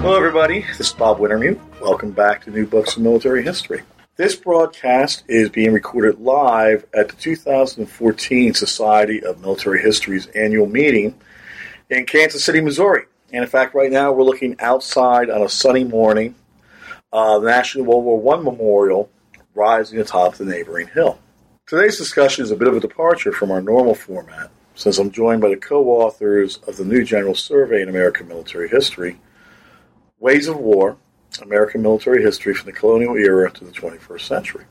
Hello, everybody. This is Bob Wintermute. Welcome back to New Books in Military History. This broadcast is being recorded live at the 2014 Society of Military History's annual meeting in Kansas City, Missouri. And in fact, right now we're looking outside on a sunny morning. Uh, the National World War I Memorial rising atop the neighboring hill. Today's discussion is a bit of a departure from our normal format, since I'm joined by the co authors of the New General Survey in American Military History Ways of War American Military History from the Colonial Era to the 21st Century.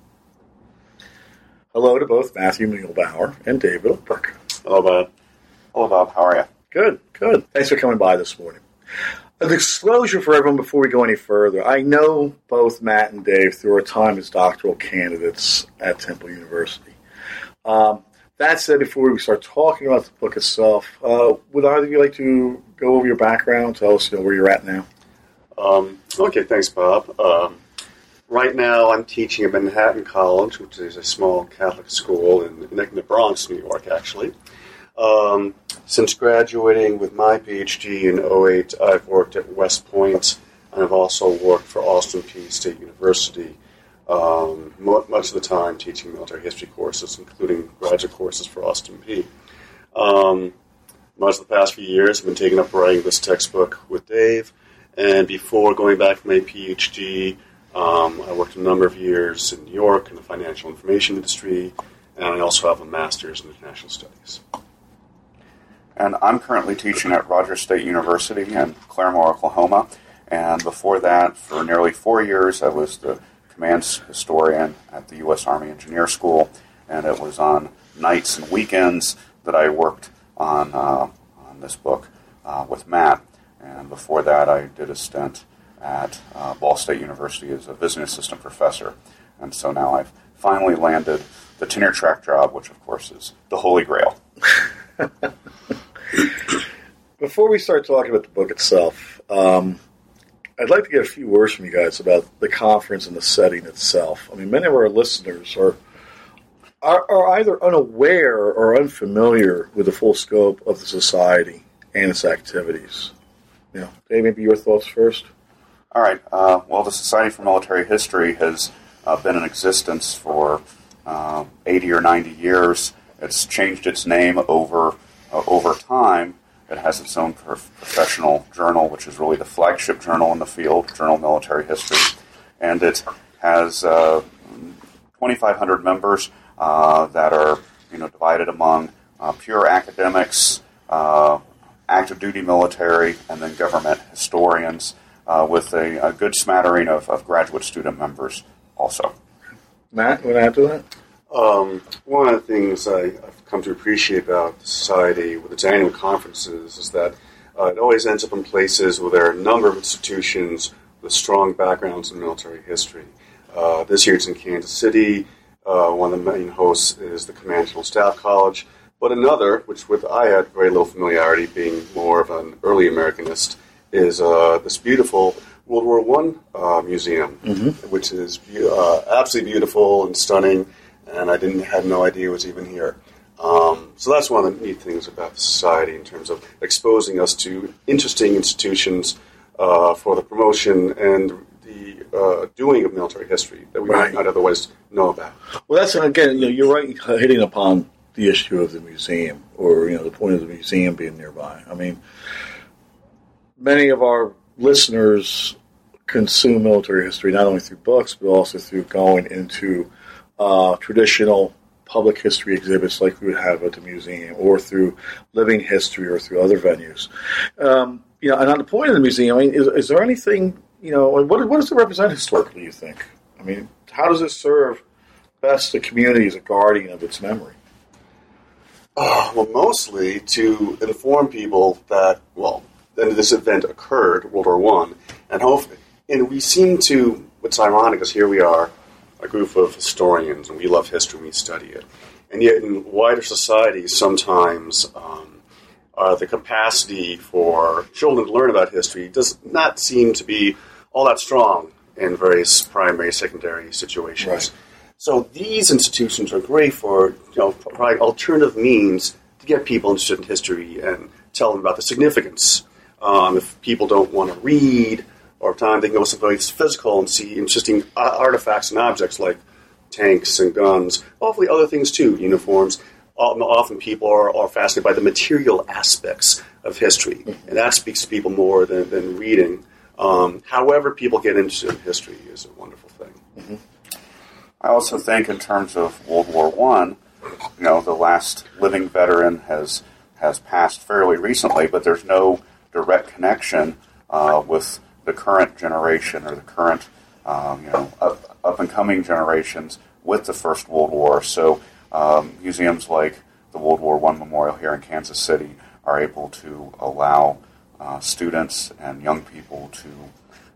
Hello to both Matthew Muehlbauer and David Ulbrich. Hello, Bob. Hello, Bob. How are you? Good, good. Thanks for coming by this morning. A disclosure for everyone before we go any further. I know both Matt and Dave through our time as doctoral candidates at Temple University. Um, that said, before we start talking about the book itself, uh, would either of you like to go over your background, tell us you know, where you're at now? Um, okay, thanks, Bob. Um, right now, I'm teaching at Manhattan College, which is a small Catholic school in, in the Bronx, New York, actually. Um, since graduating with my PhD in 08, I've worked at West Point, and I've also worked for Austin Peay State University, um, much of the time teaching military history courses, including graduate courses for Austin Peay. Um, much of the past few years, I've been taking up writing this textbook with Dave. And before going back for my PhD, um, I worked a number of years in New York in the financial information industry, and I also have a master's in international studies. And I'm currently teaching at Rogers State University in Claremore, Oklahoma. And before that, for nearly four years, I was the command historian at the U.S. Army Engineer School, and it was on nights and weekends that I worked on, uh, on this book uh, with Matt. And before that, I did a stint at uh, Ball State University as a visiting assistant professor. And so now I've finally landed the tenure track job, which of course is the holy grail. Before we start talking about the book itself, um, I'd like to get a few words from you guys about the conference and the setting itself. I mean, many of our listeners are are, are either unaware or unfamiliar with the full scope of the society and its activities. Yeah. Dave, maybe your thoughts first. All right. Uh, well, the Society for Military History has uh, been in existence for uh, 80 or 90 years. It's changed its name over uh, over time. It has its own professional journal, which is really the flagship journal in the field, Journal of Military History, and it has uh, 2,500 members uh, that are you know divided among pure academics active duty military, and then government historians, uh, with a, a, good smattering of, of, graduate student members also. Matt, you want to add to that? Um, one of the things I, have come to appreciate about the society with its annual conferences is that uh, it always ends up in places where there are a number of institutions with strong backgrounds in military history. Uh, this year it's in Kansas City. Uh, one of the main hosts is the Command General Staff College. But another, which with I had very little familiarity, being more of an early Americanist, is uh, this beautiful World War One uh, museum, mm-hmm. which is uh, absolutely beautiful and stunning. And I didn't had no idea it was even here. Um, so that's one of the neat things about the society in terms of exposing us to interesting institutions uh, for the promotion and the uh, doing of military history that we right. might not otherwise know about. Well, that's again, you know, you're right, hitting upon the issue of the museum or you know the point of the museum being nearby. I mean, many of our listeners consume military history not only through books but also through going into uh, traditional public history exhibits like we would have at the museum or through living history or through other venues. Um, you know, and on the point of the museum, I mean, is, is there anything you know what, what does it represent historically? You think? I mean, how does it serve best the community as a guardian of its memory? Uh, well, mostly to inform people that, well, this event occurred, World War One, and hopefully, and we seem to. What's ironic is here we are, a group of historians, and we love history, and we study it, and yet in wider society, sometimes um, uh, the capacity for children to learn about history does not seem to be all that strong in various primary, secondary situations. Right. So these institutions are great for you know provide alternative means to get people interested in history and tell them about the significance. Um, if people don't want to read or time, they can go someplace physical and see interesting uh, artifacts and objects like tanks and guns. Hopefully, other things too, uniforms. Um, Often people are, are fascinated by the material aspects of history, and that speaks to people more than, than reading. Um, however, people get interested in history is a wonderful thing. I also think, in terms of World War One, you know, the last living veteran has has passed fairly recently, but there's no direct connection uh, with the current generation or the current, um, you know, up, up and coming generations with the First World War. So um, museums like the World War One Memorial here in Kansas City are able to allow uh, students and young people to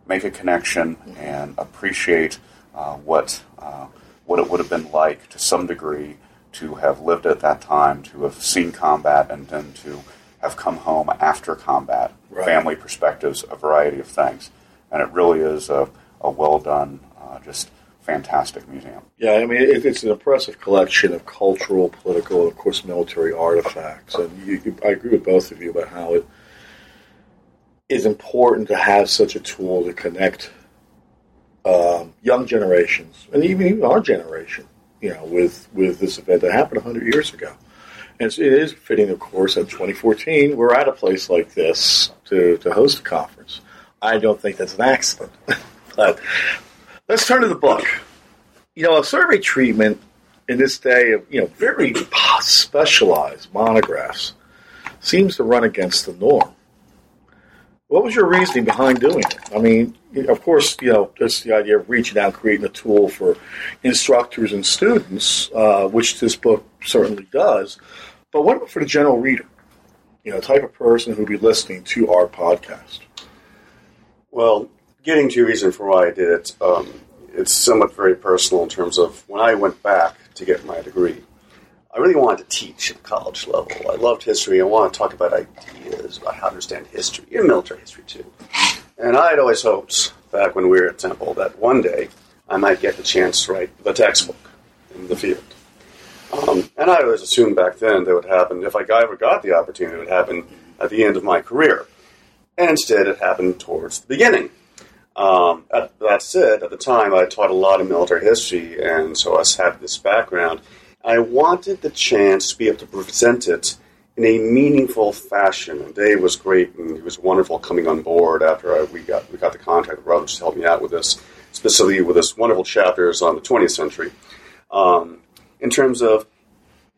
make a connection and appreciate uh, what uh, what it would have been like to some degree to have lived at that time, to have seen combat, and then to have come home after combat. Right. Family perspectives, a variety of things, and it really is a, a well done, uh, just fantastic museum. Yeah, I mean, it, it's an impressive collection of cultural, political, and of course, military artifacts. And you, you, I agree with both of you about how it is important to have such a tool to connect um, young generations and even, even our generation, you know, with with this event that happened 100 years ago. And it's, it is fitting, of course, in 2014 we're at a place like this to, to host a conference. I don't think that's an accident. but let's turn to the book. You know, a survey treatment in this day of you know very specialized monographs seems to run against the norm. What was your reasoning behind doing it? I mean, of course, you know, just the idea of reaching out, creating a tool for instructors and students, uh, which this book certainly does. But what about for the general reader? You know, type of person who'd be listening to our podcast. Well, getting to your reason for why I did it, um, it's somewhat very personal in terms of when I went back to get my degree. I really wanted to teach at the college level. I loved history. I wanted to talk about ideas about how to understand history and military history too. And I had always hoped back when we were at Temple that one day I might get the chance to write the textbook in the field. Um, and I always assumed back then that would happen if I ever got the opportunity, it would happen at the end of my career. And instead, it happened towards the beginning. Um, at, that said, at the time, I taught a lot of military history, and so I had this background. I wanted the chance to be able to present it in a meaningful fashion. And Dave was great, and he was wonderful coming on board after I, we got we got the contact with Routledge to help me out with this, specifically with this wonderful chapters on the 20th century. Um, in terms of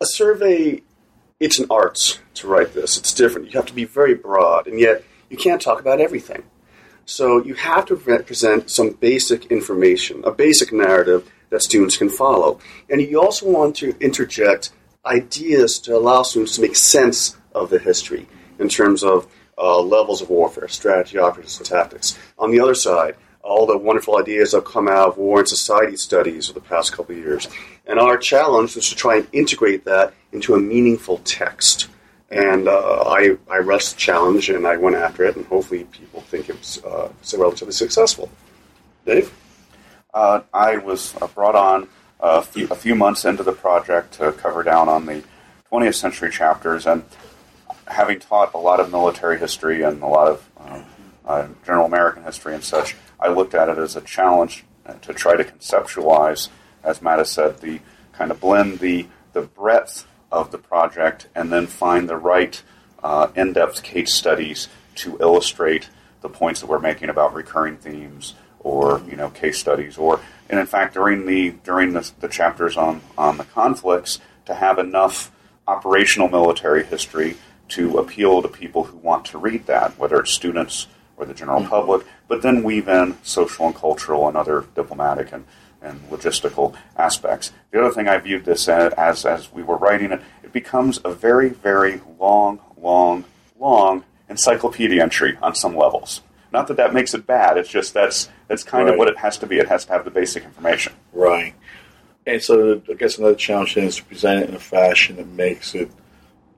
a survey, it's an art to write this. It's different. You have to be very broad, and yet you can't talk about everything. So you have to present some basic information, a basic narrative that students can follow. And you also want to interject ideas to allow students to make sense of the history in terms of uh, levels of warfare, strategy, operations, and tactics. On the other side, all the wonderful ideas that have come out of war and society studies over the past couple of years. And our challenge was to try and integrate that into a meaningful text. And uh, I, I rushed the challenge and I went after it, and hopefully people think it was uh, relatively successful. Dave? Uh, I was brought on a few, a few months into the project to cover down on the 20th century chapters, and having taught a lot of military history and a lot of uh, uh, general American history and such, I looked at it as a challenge to try to conceptualize, as Matt has said, the kind of blend the the breadth of the project and then find the right uh, in-depth case studies to illustrate the points that we're making about recurring themes or you know case studies or and in fact during the during the, the chapters on on the conflicts to have enough operational military history to appeal to people who want to read that whether it's students or the general mm-hmm. public but then weave in social and cultural and other diplomatic and and logistical aspects. The other thing I viewed this as, as we were writing it, it becomes a very, very long, long, long encyclopedia entry on some levels. Not that that makes it bad. It's just that's that's kind Right. of what it has to be. It has to have the basic information. Right. And so I guess another challenge then is to present it in a fashion that makes it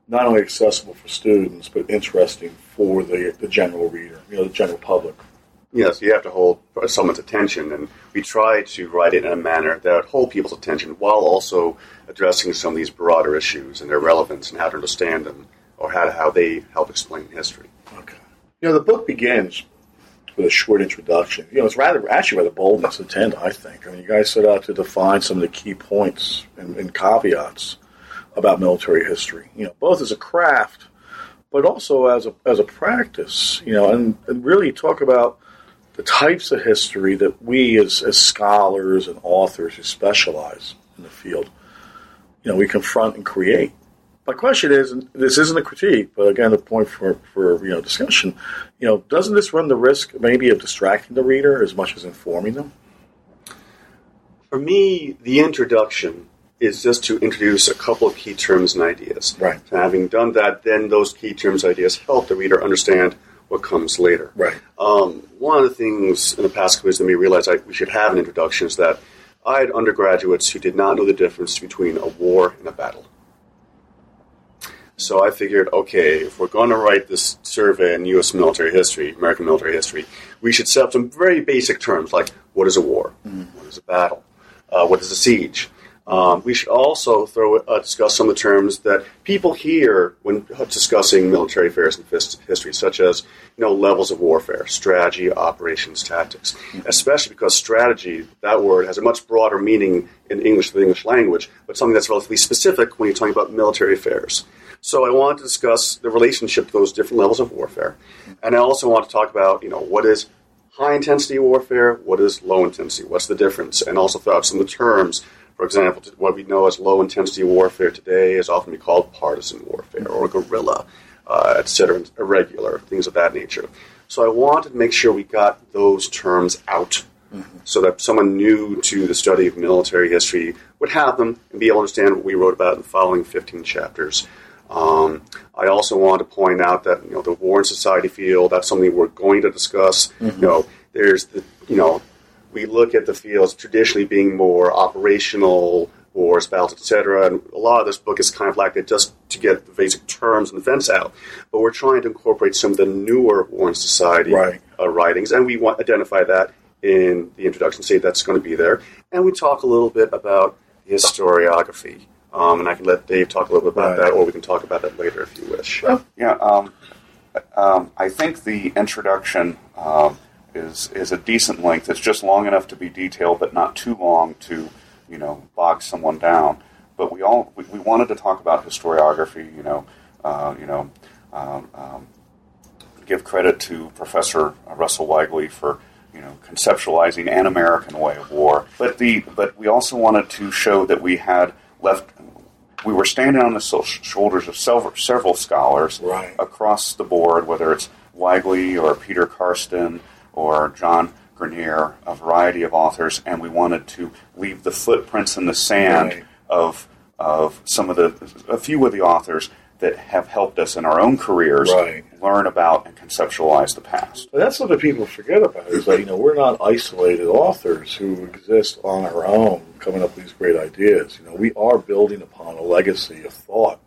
not only accessible for students, but interesting for the, the general reader, you know, the general public. Yes, you have to hold someone's attention, and we try to write it in a manner that would hold people's attention while also addressing some of these broader issues and their relevance and how to understand them or how, how they help explain history. Okay. You know, the book begins with a short introduction. You know, it's rather actually rather bold in intent, I think. I mean, you guys set out to define some of the key points and, and caveats about military history. You know, both as a craft, but also as a as a practice. You know, and, and really talk about the types of history that we as as scholars and authors who specialize in the field, you know, we confront and create my question is, and this isn't a critique, but again, a point for, for you know discussion. You know, doesn't this run the risk maybe of distracting the reader as much as informing them? For me, the introduction is just to introduce a couple of key terms and ideas. Right. And having done that, then those key terms and ideas help the reader understand what comes later. Right. Um, one of the things in the past quiz that made me realize I, we should have an introduction is that I had undergraduates who did not know the difference between a war and a battle. So I figured, okay, if we're going to write this survey in U.S. military history, American military history, we should set up some very basic terms like what is a war, what is a battle, uh, what is a siege. Um, we should also throw uh, discuss some of the terms that people hear when discussing military affairs and history, such as you know levels of warfare, strategy, operations, tactics. Especially because strategy, that word, has a much broader meaning in English the English language, but something that's relatively specific when you're talking about military affairs. So I want to discuss the relationship to those different levels of warfare, and I also want to talk about you know what is high intensity warfare, what is low intensity, what's the difference, and also throw out some of the terms. For example, what we know as low intensity warfare today is often be called partisan warfare or guerrilla, uh, et cetera, irregular, things of that nature. So I wanted to make sure we got those terms out so that someone new to the study of military history would have them and be able to understand what we wrote about in the following 15 chapters. Um, I also want to point out that you know the war and society field that's something we're going to discuss. You know, there's the you know we look at the fields traditionally being more operational wars, battles, etc. And a lot of this book is kind of like that just to get the basic terms and events out. But we're trying to incorporate some of the newer war and society Right. uh, writings, and we want identify that in the introduction. Say that's going to be there, and we talk a little bit about the historiography. Um, and I can let Dave talk a little bit about Right. that, or we can talk about that later if you wish. Yeah, um, um, I think the introduction um, is is a decent length. It's just long enough to be detailed, but not too long to you know bog someone down. But we all we, we wanted to talk about historiography. You know, uh, you know, um, um, give credit to Professor Russell Weigley for you know conceptualizing an American way of war. But the but we also wanted to show that we had left. We were standing on the so- shoulders of several, several scholars Right. across the board, whether it's Weigley or Peter Karsten or John Grenier, a variety of authors, and we wanted to leave the footprints in the sand Right. of of some of the a few of the authors that have helped us in our own careers Right. learn about and conceptualize the past. But that's something people forget about is that you know we're not isolated authors who exist on our own, coming up with these great ideas. You know, we are building upon a legacy of thought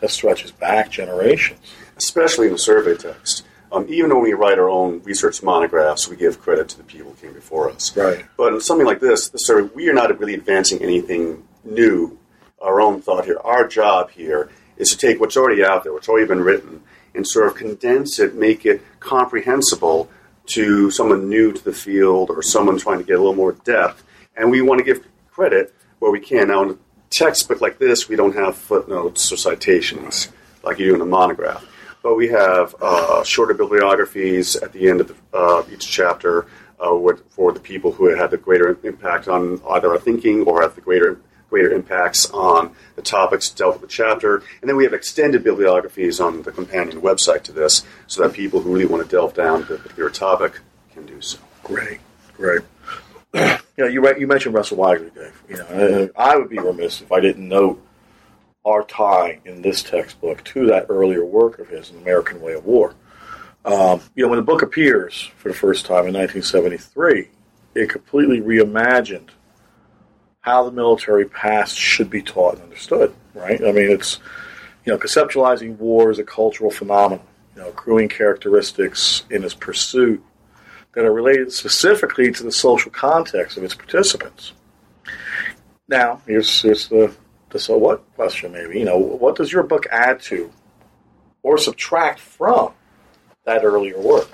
that stretches back generations. especially in the survey text. Um, even when we write our own research monographs, we give credit to the people who came before us. Right. But in something like this, the survey, we are not really advancing anything new, our own thought here. Our job here is to take what's already out there, what's already been written, and sort of condense it, make it comprehensible to someone new to the field or someone trying to get a little more depth. And we want to give credit where we can. Now, in a textbook like this, we don't have footnotes or citations like you do in a monograph. But we have uh, shorter bibliographies at the end of the, uh, each chapter uh, for the people who had the greater impact on either our thinking or have the greater greater impacts on the topics dealt with the chapter. And then we have extended bibliographies on the companion website to this, so that people who really want to delve down to a particular topic can do so. Great, great. you know, you, you mentioned Russell Weigley, Dave. You know, and I would be remiss if I didn't note our tie in this textbook to that earlier work of his, An American Way of War. Um, you know, when the book appears for the first time in 1973, it completely reimagined how the military past should be taught and understood, right? I mean, it's, you know, conceptualizing war as a cultural phenomenon, you know, accruing characteristics in its pursuit that are related specifically to the social context of its participants. Now, here's, here's the, the so what question, maybe. You know, what does your book add to or subtract from that earlier work?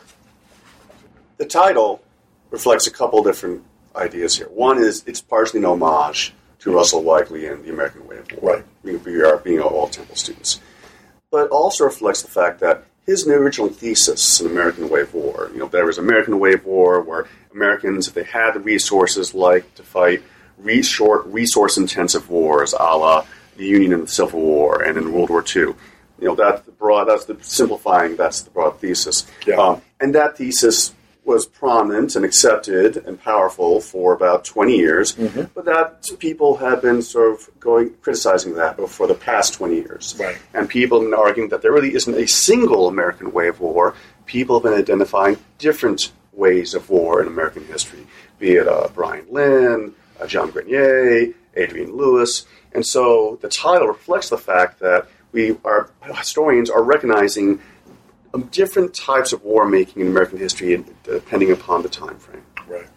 The title reflects a couple different ideas here. One is it's partially an homage to Russell Weigley and the American Way of War. Right. We are being all Temple students. But also reflects the fact that his original thesis, an American Way of War, you know, there was American Way of War where Americans, if they had the resources, like to fight re- short, resource-intensive wars, a la the Union in the Civil War and in World War II. You know, that's the broad, that's the simplifying, that's the broad thesis. Yeah. Um, and that thesis was prominent and accepted and powerful for about 20 years, Mm-hmm. but that people have been sort of going criticizing that for the past 20 years. Right. And people have been arguing that there really isn't a single American way of war. People have been identifying different ways of war in American history, be it uh, Brian Linn, uh, John Grenier, Adrian Lewis. And so the title reflects the fact that we are historians are recognizing um, different types of war making in American history depending upon the time frame. Right.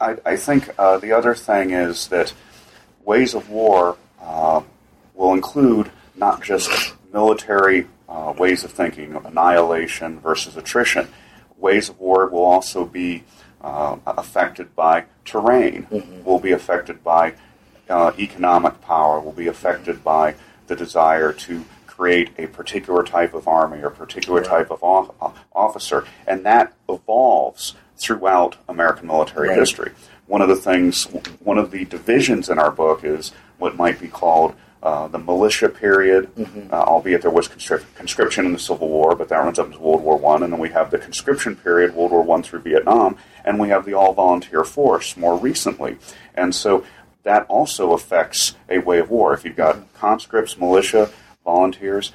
I, I think uh, the other thing is that ways of war uh, will include not just military uh, ways of thinking, annihilation versus attrition. Ways of war will also be uh, affected by terrain, will be affected by uh, economic power, will be affected by the desire to create a particular type of army or particular Right. type of off- officer, and that evolves throughout American military Right. history. One of the things, one of the divisions in our book is what might be called uh, the militia period, uh, albeit there was conscription in the Civil War, but that runs up to World War One, and then we have the conscription period, World War One through Vietnam, and we have the all volunteer force more recently, and so that also affects a way of war. If you've got conscripts, militia, volunteers,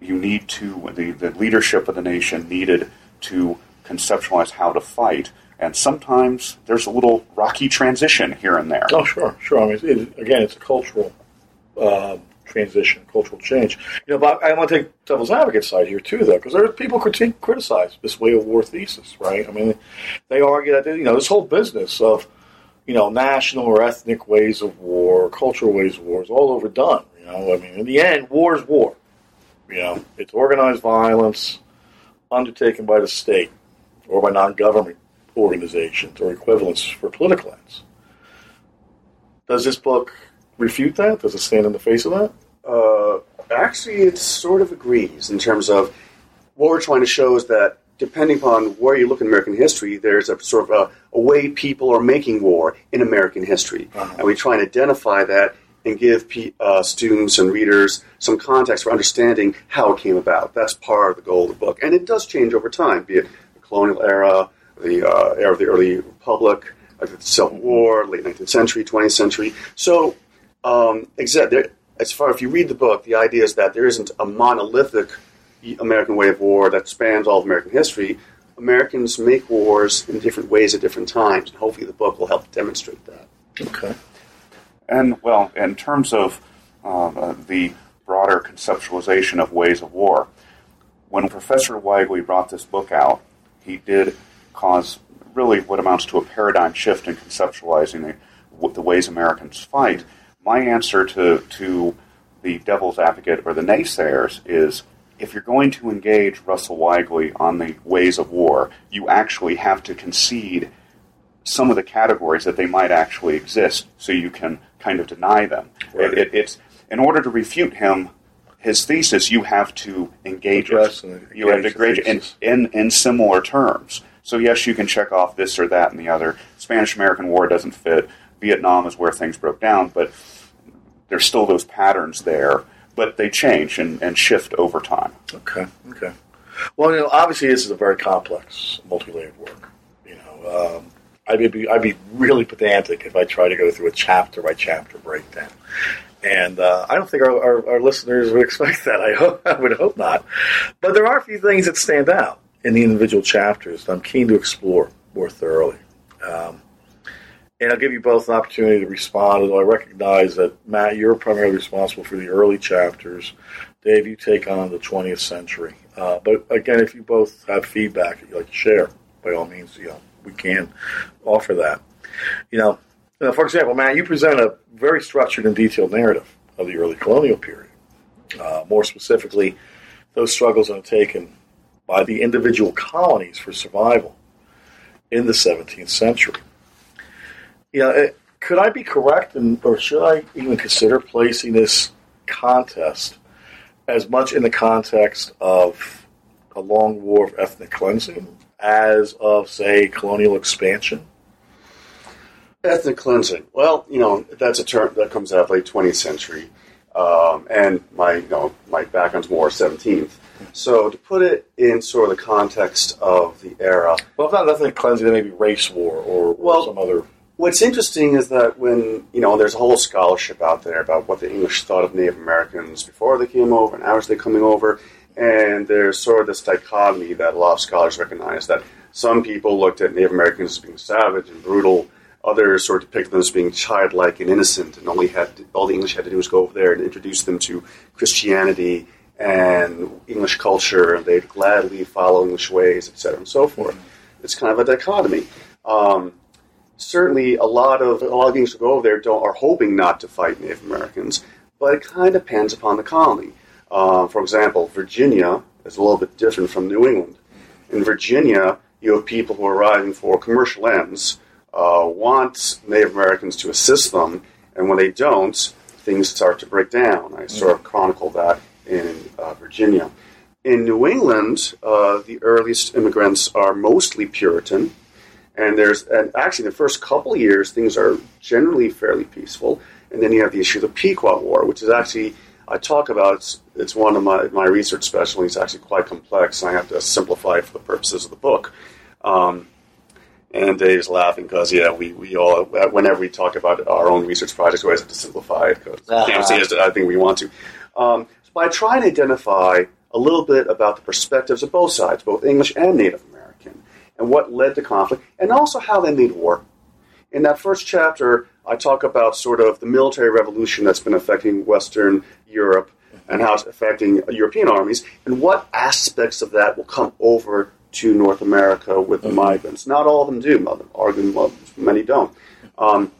you need to the, the leadership of the nation needed to conceptualize how to fight and sometimes there's a little rocky transition here and there Oh, sure, sure. I mean, it, again, it's a cultural uh, transition, cultural change. You know, but I want to take devil's advocate side here too, though, because there are people critique, criticize this way of war thesis, right? I mean, they argue that you know this whole business of you know national or ethnic ways of war, cultural ways of war is all overdone. Know, I mean, in the end, war is war. You know, it's organized violence undertaken by the state or by non-government organizations or equivalents for political ends. Does this book refute that? Does it stand in the face of that? Uh, actually, it sort of agrees in terms of what we're trying to show is that depending upon where you look in American history, there's a sort of a, a way people are making war in American history, and we try and identify that and give pe- uh, students and readers some context for understanding how it came about. That's part of the goal of the book, and it does change over time, be it the colonial era, the uh, era of the early republic, like the Civil War, late 19th century, 20th century. So um, there, as far if you read the book, the idea is that there isn't a monolithic American way of war that spans all of American history. Americans make wars in different ways at different times, and hopefully the book will help demonstrate that. Okay. And well, in terms of uh, uh, the broader conceptualization of ways of war, when Professor Weigley brought this book out, he did cause really what amounts to a paradigm shift in conceptualizing the, the ways Americans fight. My answer to, to the devil's advocate or the naysayers is if you're going to engage Russell Weigley on the ways of war, you actually have to concede some of the categories that they might actually exist, so you can kind of deny them. Right. It, it, it's in order to refute him, his thesis, you have to engage Address it. and You have to engage it in, in in similar terms. So yes, you can check off this or that and the other. Spanish-American War doesn't fit. Vietnam is where things broke down, but there's still those patterns there. But they change and, and shift over time. Okay. Okay. Well, you know, obviously this is a very complex, multi-layered work. You know, um, I'd be I'd be really pedantic if I try to go through a chapter by chapter breakdown. And uh, I don't think our, our, our, listeners would expect that. I, hope, I would hope not. But there are a few things that stand out in the individual chapters that I'm keen to explore more thoroughly. Um, and I'll give you both an opportunity to respond, although I recognize that, Matt, you're primarily responsible for the early chapters. Dave, you take on the 20th century. Uh, but again, if you both have feedback that you'd like to share, by all means, you know, we can offer that. You know, uh, for example, Matt, you present a very structured and detailed narrative of the early colonial period. Uh, more specifically, those struggles undertaken by the individual colonies for survival in the 17th century. You know, it, could I be correct, in, or should I even consider placing this contest as much in the context of a long war of ethnic cleansing as of, say, colonial expansion? Ethnic cleansing. Well, you know, that's a term that comes out of late 20th century. Um, and my, you know, my background's more 17th. So to put it in sort of the context of the era. Well, if not ethnic cleansing, then maybe race war or, well, some other. What's interesting is that when, you know, there's a whole scholarship out there about what the English thought of Native Americans before they came over and as they're coming over. And there's sort of this dichotomy that a lot of scholars recognize that some people looked at Native Americans as being savage and brutal Others sort of depicted them as being childlike and innocent, and only had all the English had to do was go over there and introduce them to Christianity and English culture, and they'd gladly follow English ways, etc., and so forth. Mm-hmm. It's kind of a dichotomy. Um, certainly, a lot of a lot of English who go over there don't, are hoping not to fight Native Americans, but it kind of depends upon the colony. Uh, for example, Virginia is a little bit different from New England. In Virginia, you have people who are arriving for commercial ends uh, want Native Americans to assist them, and when they don't, things start to break down. I sort of chronicle that in uh, Virginia. In New England, uh, the earliest immigrants are mostly Puritan, and there's and actually the first couple years things are generally fairly peaceful, and then you have the issue of the Pequot War, which is actually I talk about. It's, it's one of my, my research specialties. Actually, quite complex. And I have to simplify it for the purposes of the book. Um, and Dave's laughing because, yeah, we, we all, whenever we talk about our own research projects, we always have to simplify it because uh-huh. can't see as I think we want to. Um, so by trying to identify a little bit about the perspectives of both sides, both English and Native American, and what led to conflict, and also how they made war. In that first chapter, I talk about sort of the military revolution that's been affecting Western Europe and how it's affecting European armies, and what aspects of that will come over to North America with the mm-hmm. migrants. Not all of them do. Arguing many don't. Um,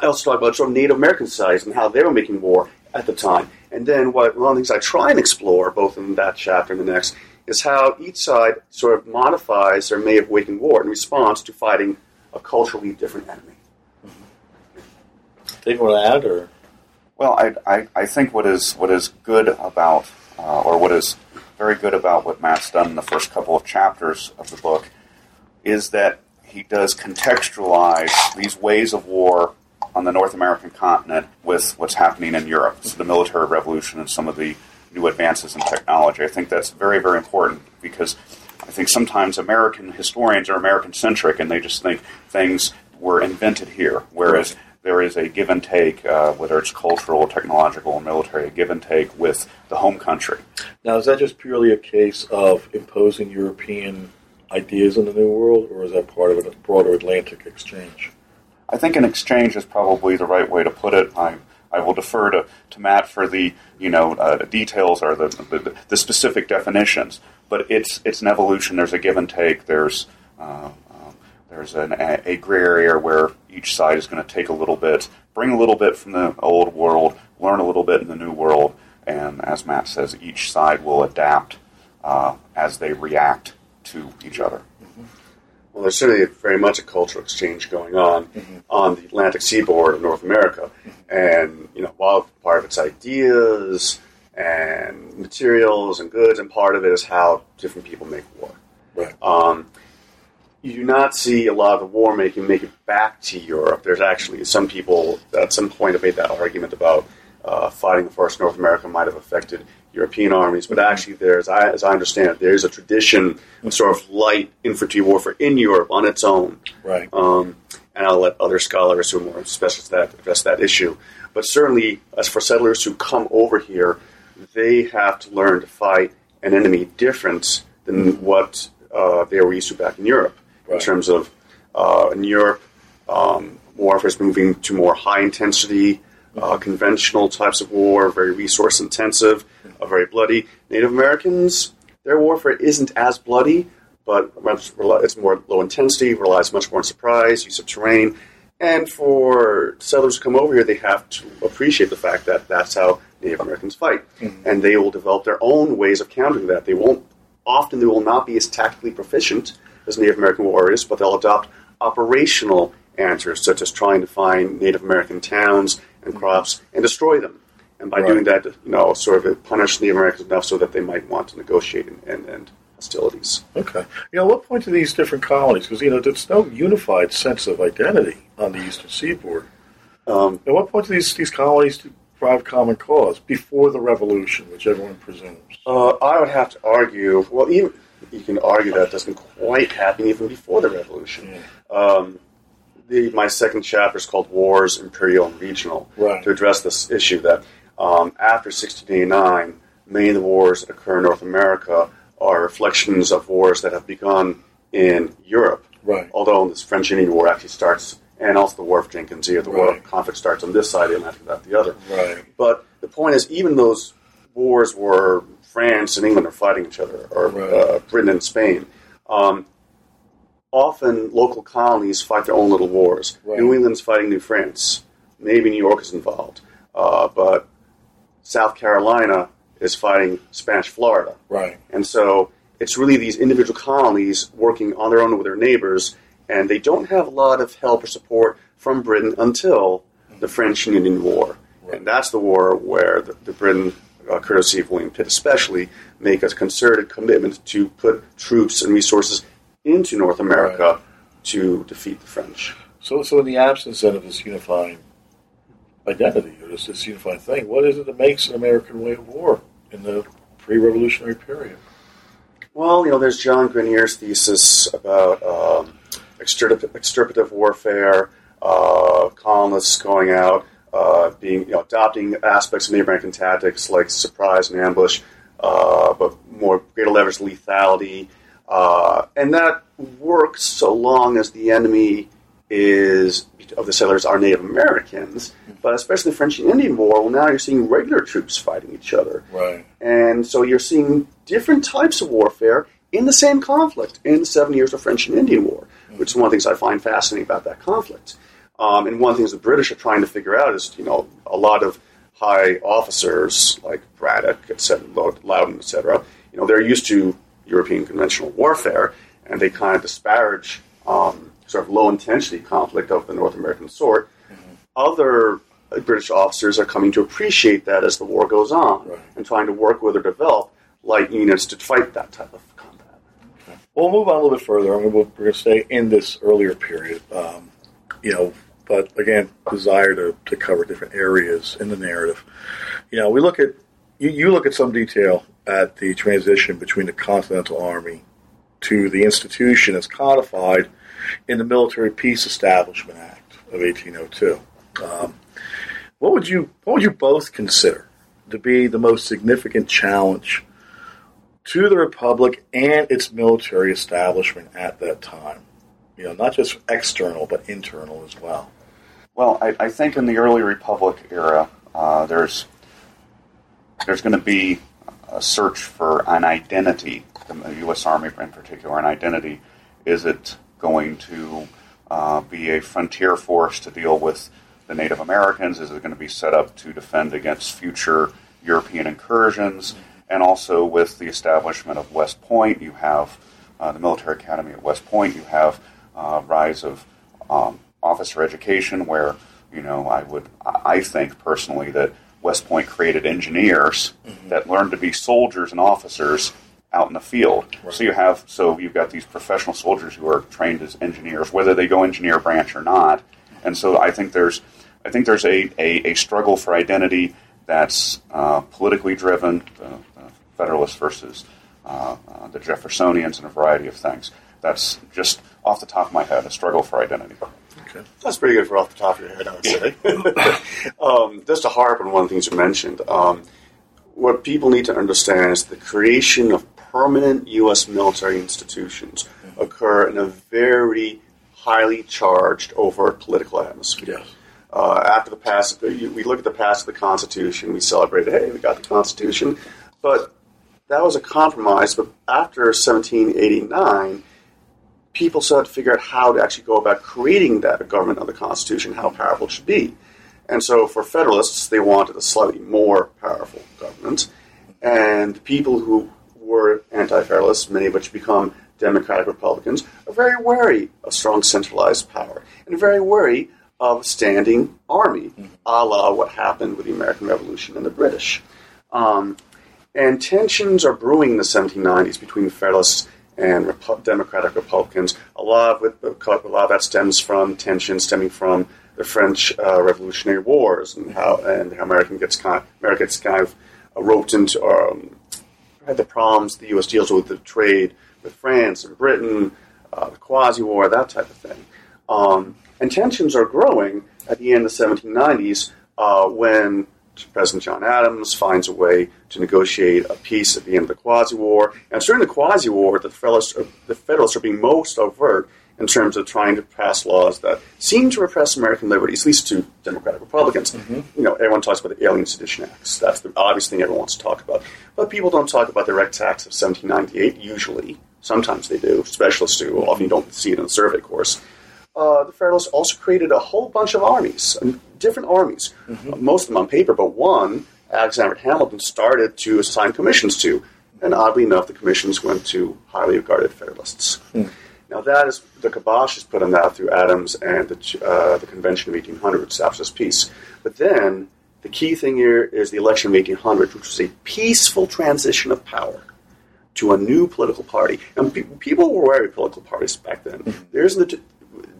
I also talk about sort of Native American societies and how they were making war at the time. And then what one of the things I try and explore, both in that chapter and the next, is how each side sort of modifies their may of waging war in response to fighting a culturally different enemy. To add, or? Well, I, I, I think what is what is good about, uh, or what is very good about what Matt's done in the first couple of chapters of the book is that he does contextualize these ways of war on the North American continent with what's happening in Europe, so the military revolution and some of the new advances in technology. I think that's very, very important because I think sometimes American historians are American centric and they just think things were invented here, whereas there is a give and take, uh, whether it's cultural, technological, or military, a give and take with the home country. Now, is that just purely a case of imposing European ideas in the New World, or is that part of a broader Atlantic exchange? I think an exchange is probably the right way to put it. I, I will defer to, to Matt for the you know uh, details or the, the, the specific definitions, but it's it's an evolution. There's a give and take. There's uh, there's an, a gray area where each side is going to take a little bit, bring a little bit from the old world, learn a little bit in the new world, and as Matt says, each side will adapt uh, as they react to each other. Mm-hmm. Well, there's certainly very much a cultural exchange going on mm-hmm. on the Atlantic seaboard of North America, mm-hmm. and you know, while part of it's ideas and materials and goods, and part of it is how different people make war. Right. Um, you do not see a lot of the war making make it back to Europe. There's actually some people at some point have made that argument about uh, fighting the first North America might have affected European armies, but actually, there's, as I understand it, there's a tradition of sort of light infantry warfare in Europe on its own. Right. Um, and I'll let other scholars who are more specialists that address that issue. But certainly, as for settlers who come over here, they have to learn to fight an enemy different than what uh, they were used to back in Europe. In terms of uh, in Europe, um, warfare is moving to more high intensity, uh, conventional types of war, very resource intensive, uh, very bloody. Native Americans, their warfare isn't as bloody, but it's more low intensity, relies much more on surprise, use of terrain. And for settlers who come over here, they have to appreciate the fact that that's how Native Americans fight, and they will develop their own ways of countering that. They won't often they will not be as tactically proficient as Native American warriors, but they'll adopt operational answers, such as trying to find Native American towns and crops and destroy them. And by Right. doing that, you know, sort of punish Native Americans enough so that they might want to negotiate and, and, and hostilities. Okay. You know, what point do these different colonies? Because you know, there's no unified sense of identity on the eastern seaboard. Um, At what point do these these colonies drive common cause before the revolution, which everyone presumes? Uh, I would have to argue. Well, even you can argue that doesn't quite happen even before the revolution. Um, the, my second chapter is called Wars, Imperial and Regional, Right. to address this issue that um, after 1689, many of the wars that occur in North America are reflections of wars that have begun in Europe. Right. Although this French Indian War actually starts, and also the War of Jenkins Ear, the War of conflict starts on this side, of the Atlantic, not the other. Right. But the point is, even those wars where France and England are fighting each other, or Right. uh, Britain and Spain, um, often local colonies fight their own little wars. Right. New England's fighting New France. Maybe New York is involved. Uh, but South Carolina is fighting Spanish Florida. Right. And so it's really these individual colonies working on their own with their neighbors, and they don't have a lot of help or support from Britain until the French and Indian War. And that's the war where the, the Britain, uh, courtesy of William Pitt especially, make a concerted commitment to put troops and resources into North America Right. to defeat the French. So, so in the absence then of this unifying identity or this, this unifying thing, what is it that makes an American way of war in the pre-revolutionary period? Well, you know, there's John Grenier's thesis about um, extirpative, extirpative warfare, uh, colonists going out, uh, being, you know, adopting aspects of Native American tactics like surprise and ambush, uh, but more greater levels of lethality, uh, and that works so long as the enemy is of the settlers are Native Americans, but especially the French and Indian War. Well, now you're seeing regular troops fighting each other. Right. And so you're seeing different types of warfare in the same conflict in the seven years of French and Indian War, which is one of the things I find fascinating about that conflict. Um, and one of the things the British are trying to figure out is, you know, a lot of high officers like Braddock, et cetera, Loudon, et cetera, you know, they're used to European conventional warfare, and they kind of disparage um, sort of low intensity conflict of the North American sort. Other British officers are coming to appreciate that as the war goes on Right. and trying to work with or develop light units to fight that type of combat. We'll move on a little bit further. I mean, we're going to stay in this earlier period, um, you know, but again, desire to, to cover different areas in the narrative. You know, we look at, you, you look at some detail at the transition between the Continental Army to the institution as codified in the Military Peace Establishment Act of 1802. Um, what would you what would you both consider to be the most significant challenge to the republic and its military establishment at that time? You know, not just external but internal as well. Well, I, I think in the early Republic era, uh, there's there's going to be a search for an identity. The U.S. Army, in particular, an identity. Is it going to uh, be a frontier force to deal with the Native Americans? Is it going to be set up to defend against future European incursions? And also, with the establishment of West Point, you have uh, the military academy at West Point. You have uh, rise of um, officer education, where you know I would I think personally that West Point created engineers that learned to be soldiers and officers out in the field. So you have so you've got these professional soldiers who are trained as engineers, whether they go engineer branch or not. And so I think there's I think there's a, a, a struggle for identity that's uh, politically driven, the, the Federalists versus uh, uh, the Jeffersonians, and a variety of things. That's just off the top of my head a struggle for identity. Okay. That's pretty good for off the top of your head, I would say. um, just to harp on one of the things you mentioned, um, what people need to understand is the creation of permanent U.S. military institutions occur in a very highly charged, overt political atmosphere. Yes. Uh, after the pass, we look at the pass of the Constitution. We celebrate, hey, we got the Constitution, but that was a compromise. But after 1789, people started to figure out how to actually go about creating that government of the Constitution, how powerful it should be. And so for Federalists, they wanted a slightly more powerful government. And people who were anti Federalists, many of which become Democratic Republicans, are very wary of strong centralized power and very wary of a standing army, a la what happened with the American Revolution and the British. Um, and tensions are brewing in the 1790s between Federalists and Democratic Republicans. A lot of a lot of that stems from tensions stemming from the French uh, Revolutionary Wars and how and how American gets kind America gets kind of uh, roped into um, the problems the U.S. deals with the trade with France and Britain, uh, the Quasi-War, that type of thing. Um, and tensions are growing at the end of the 1790s uh, when President John Adams finds a way to negotiate a peace at the end of the Quasi-War. And during the Quasi-War the Federalists, are, the Federalists are being most overt in terms of trying to pass laws that seem to repress American liberties, at least to Democratic Republicans. Mm-hmm. You know, everyone talks about the Alien Sedition Acts. That's the obvious thing everyone wants to talk about. But people don't talk about the Direct Tax of 1798, usually. Sometimes they do. Specialists do. Often you don't see it in the survey course. Uh, the Federalists also created a whole bunch of armies, um, different armies, uh, most of them on paper, but one Alexander Hamilton started to assign commissions to. And oddly enough, the commissions went to highly regarded Federalists. Now, that is the kibosh is put on that through Adams and the, uh, the Convention of 1800, which establishes peace. But then the key thing here is the election of 1800, which was a peaceful transition of power to a new political party. And pe- people were wary of political parties back then. There's the,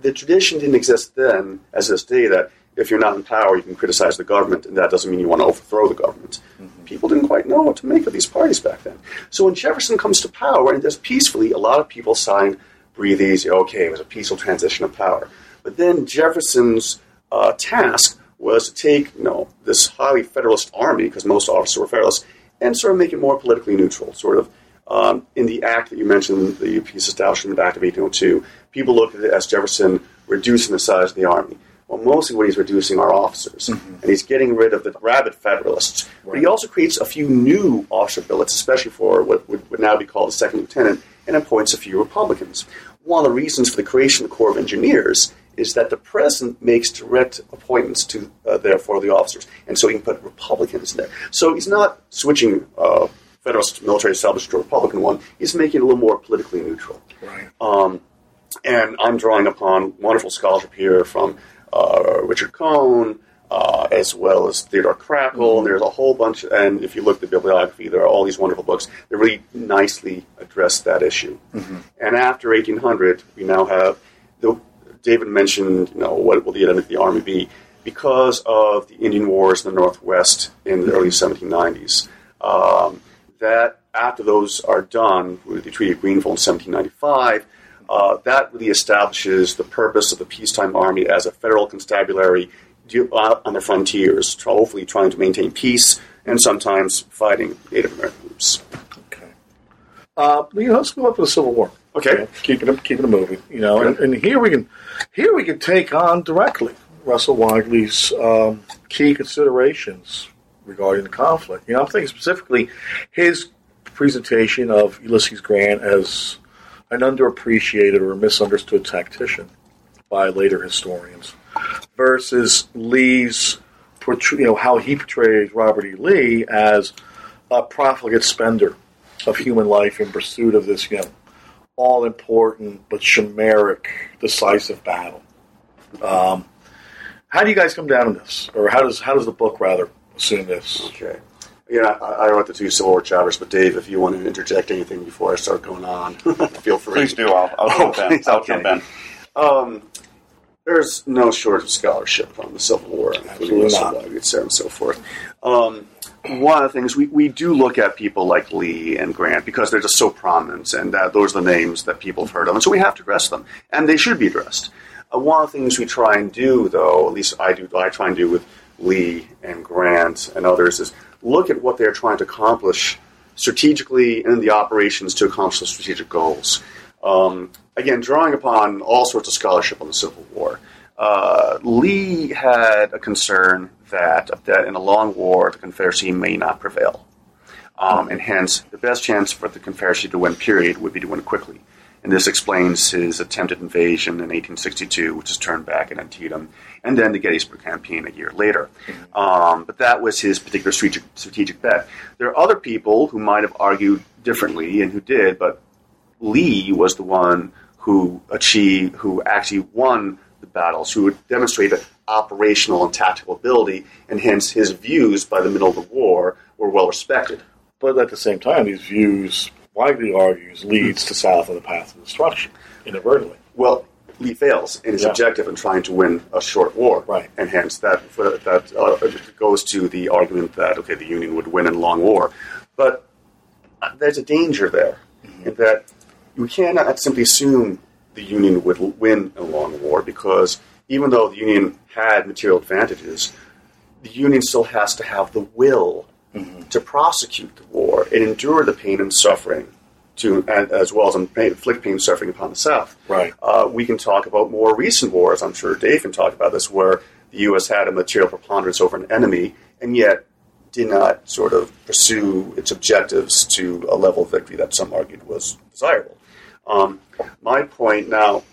the tradition didn't exist then, as this day, that if you're not in power, you can criticize the government, and that doesn't mean you want to overthrow the government. People didn't quite know what to make of these parties back then. So when Jefferson comes to power and does peacefully, a lot of people signed breathe easy. Okay, it was a peaceful transition of power. But then Jefferson's uh, task was to take you know this highly Federalist army, because most officers were Federalists, and sort of make it more politically neutral. Sort of um, in the act that you mentioned, the peace establishment act of 1802, people look at it as Jefferson reducing the size of the army. Well, mostly what he's reducing are officers, and he's getting rid of the rabid Federalists. But he also creates a few new officer billets, especially for what would, would now be called a second lieutenant, and appoints a few Republicans. One of the reasons for the creation of the Corps of Engineers is that the president makes direct appointments to, uh, therefore, the officers, and so he can put Republicans in there. So he's not switching uh, Federalist military establishment to a Republican one. He's making it a little more politically neutral. Right. Um, and I'm drawing upon wonderful scholarship here from uh, Richard Kohn, uh, as well as Theodore Crackel. There's a whole bunch, and if you look at the bibliography, there are all these wonderful books that really nicely address that issue. And after 1800, we now have the David mentioned, you know, what will the end of the army be? Because of the Indian Wars in the Northwest in the early 1790s, um, that after those are done with the Treaty of Greenville in 1795, uh, that really establishes the purpose of the peacetime army as a federal constabulary out on the frontiers, hopefully trying to maintain peace and sometimes fighting Native American groups. Okay. Uh, you know, let's go up to the Civil War. Okay. keeping it keeping it moving. You know, and, and here we can here we can take on directly Russell Weigley's um, key considerations regarding the conflict. You know, I'm thinking specifically his presentation of Ulysses Grant as an underappreciated or misunderstood tactician by later historians versus Lee's you know how he portrays Robert E. Lee as a profligate spender of human life in pursuit of this you know all important but chimeric decisive battle. Um, how do you guys come down on this, or how does how does the book rather assume this? Okay. Yeah, I, I wrote the two Civil War chapters, but Dave, if you want to interject anything before I start going on, feel free. Please do. I'll, I'll Oh, jump in. I'll okay. jump in. Um, there's no shortage of scholarship on the Civil War, including Absolutely Russell not. Weigley, et cetera, and so forth. Um, one of the things we, we do look at people like Lee and Grant because they're just so prominent, and that those are the names that people have heard of, and so we have to address them, and they should be addressed. Uh, one of the things we try and do, though, at least I do, I try and do with Lee and Grant and others, is look at what they're trying to accomplish strategically and in the operations to accomplish the strategic goals. Um, again, drawing upon all sorts of scholarship on the Civil War. Uh, Lee had a concern that, that in a long war, the Confederacy may not prevail. Um, and hence, the best chance for the Confederacy to win, period, would be to win quickly. And this explains his attempted invasion in 1862, which is turned back in Antietam, and then the Gettysburg campaign a year later. Um, but that was his particular strategic, strategic bet. There are other people who might have argued differently and who did, but Lee was the one who achieved, who actually won the battles, who demonstrated operational and tactical ability, and hence his views by the middle of the war were well respected. But at the same time, these views, Weigley argues, leads to south of the path of destruction, inadvertently. Well, Lee fails in his Yeah. objective in trying to win a short war, Right. And hence that that uh, goes to the argument that okay, the Union would win in a long war, but uh, there's a danger there in that we cannot simply assume the Union would win a long war because even though the Union had material advantages, the Union still has to have the will to prosecute the war and endure the pain and suffering, to and, as well as inflict pain and suffering upon the South. Right. Uh, we can talk about more recent wars. I'm sure Dave can talk about this, where the U.S. had a material preponderance over an enemy, and yet did not sort of pursue its objectives to a level of victory that some argued was desirable. Um, my point now,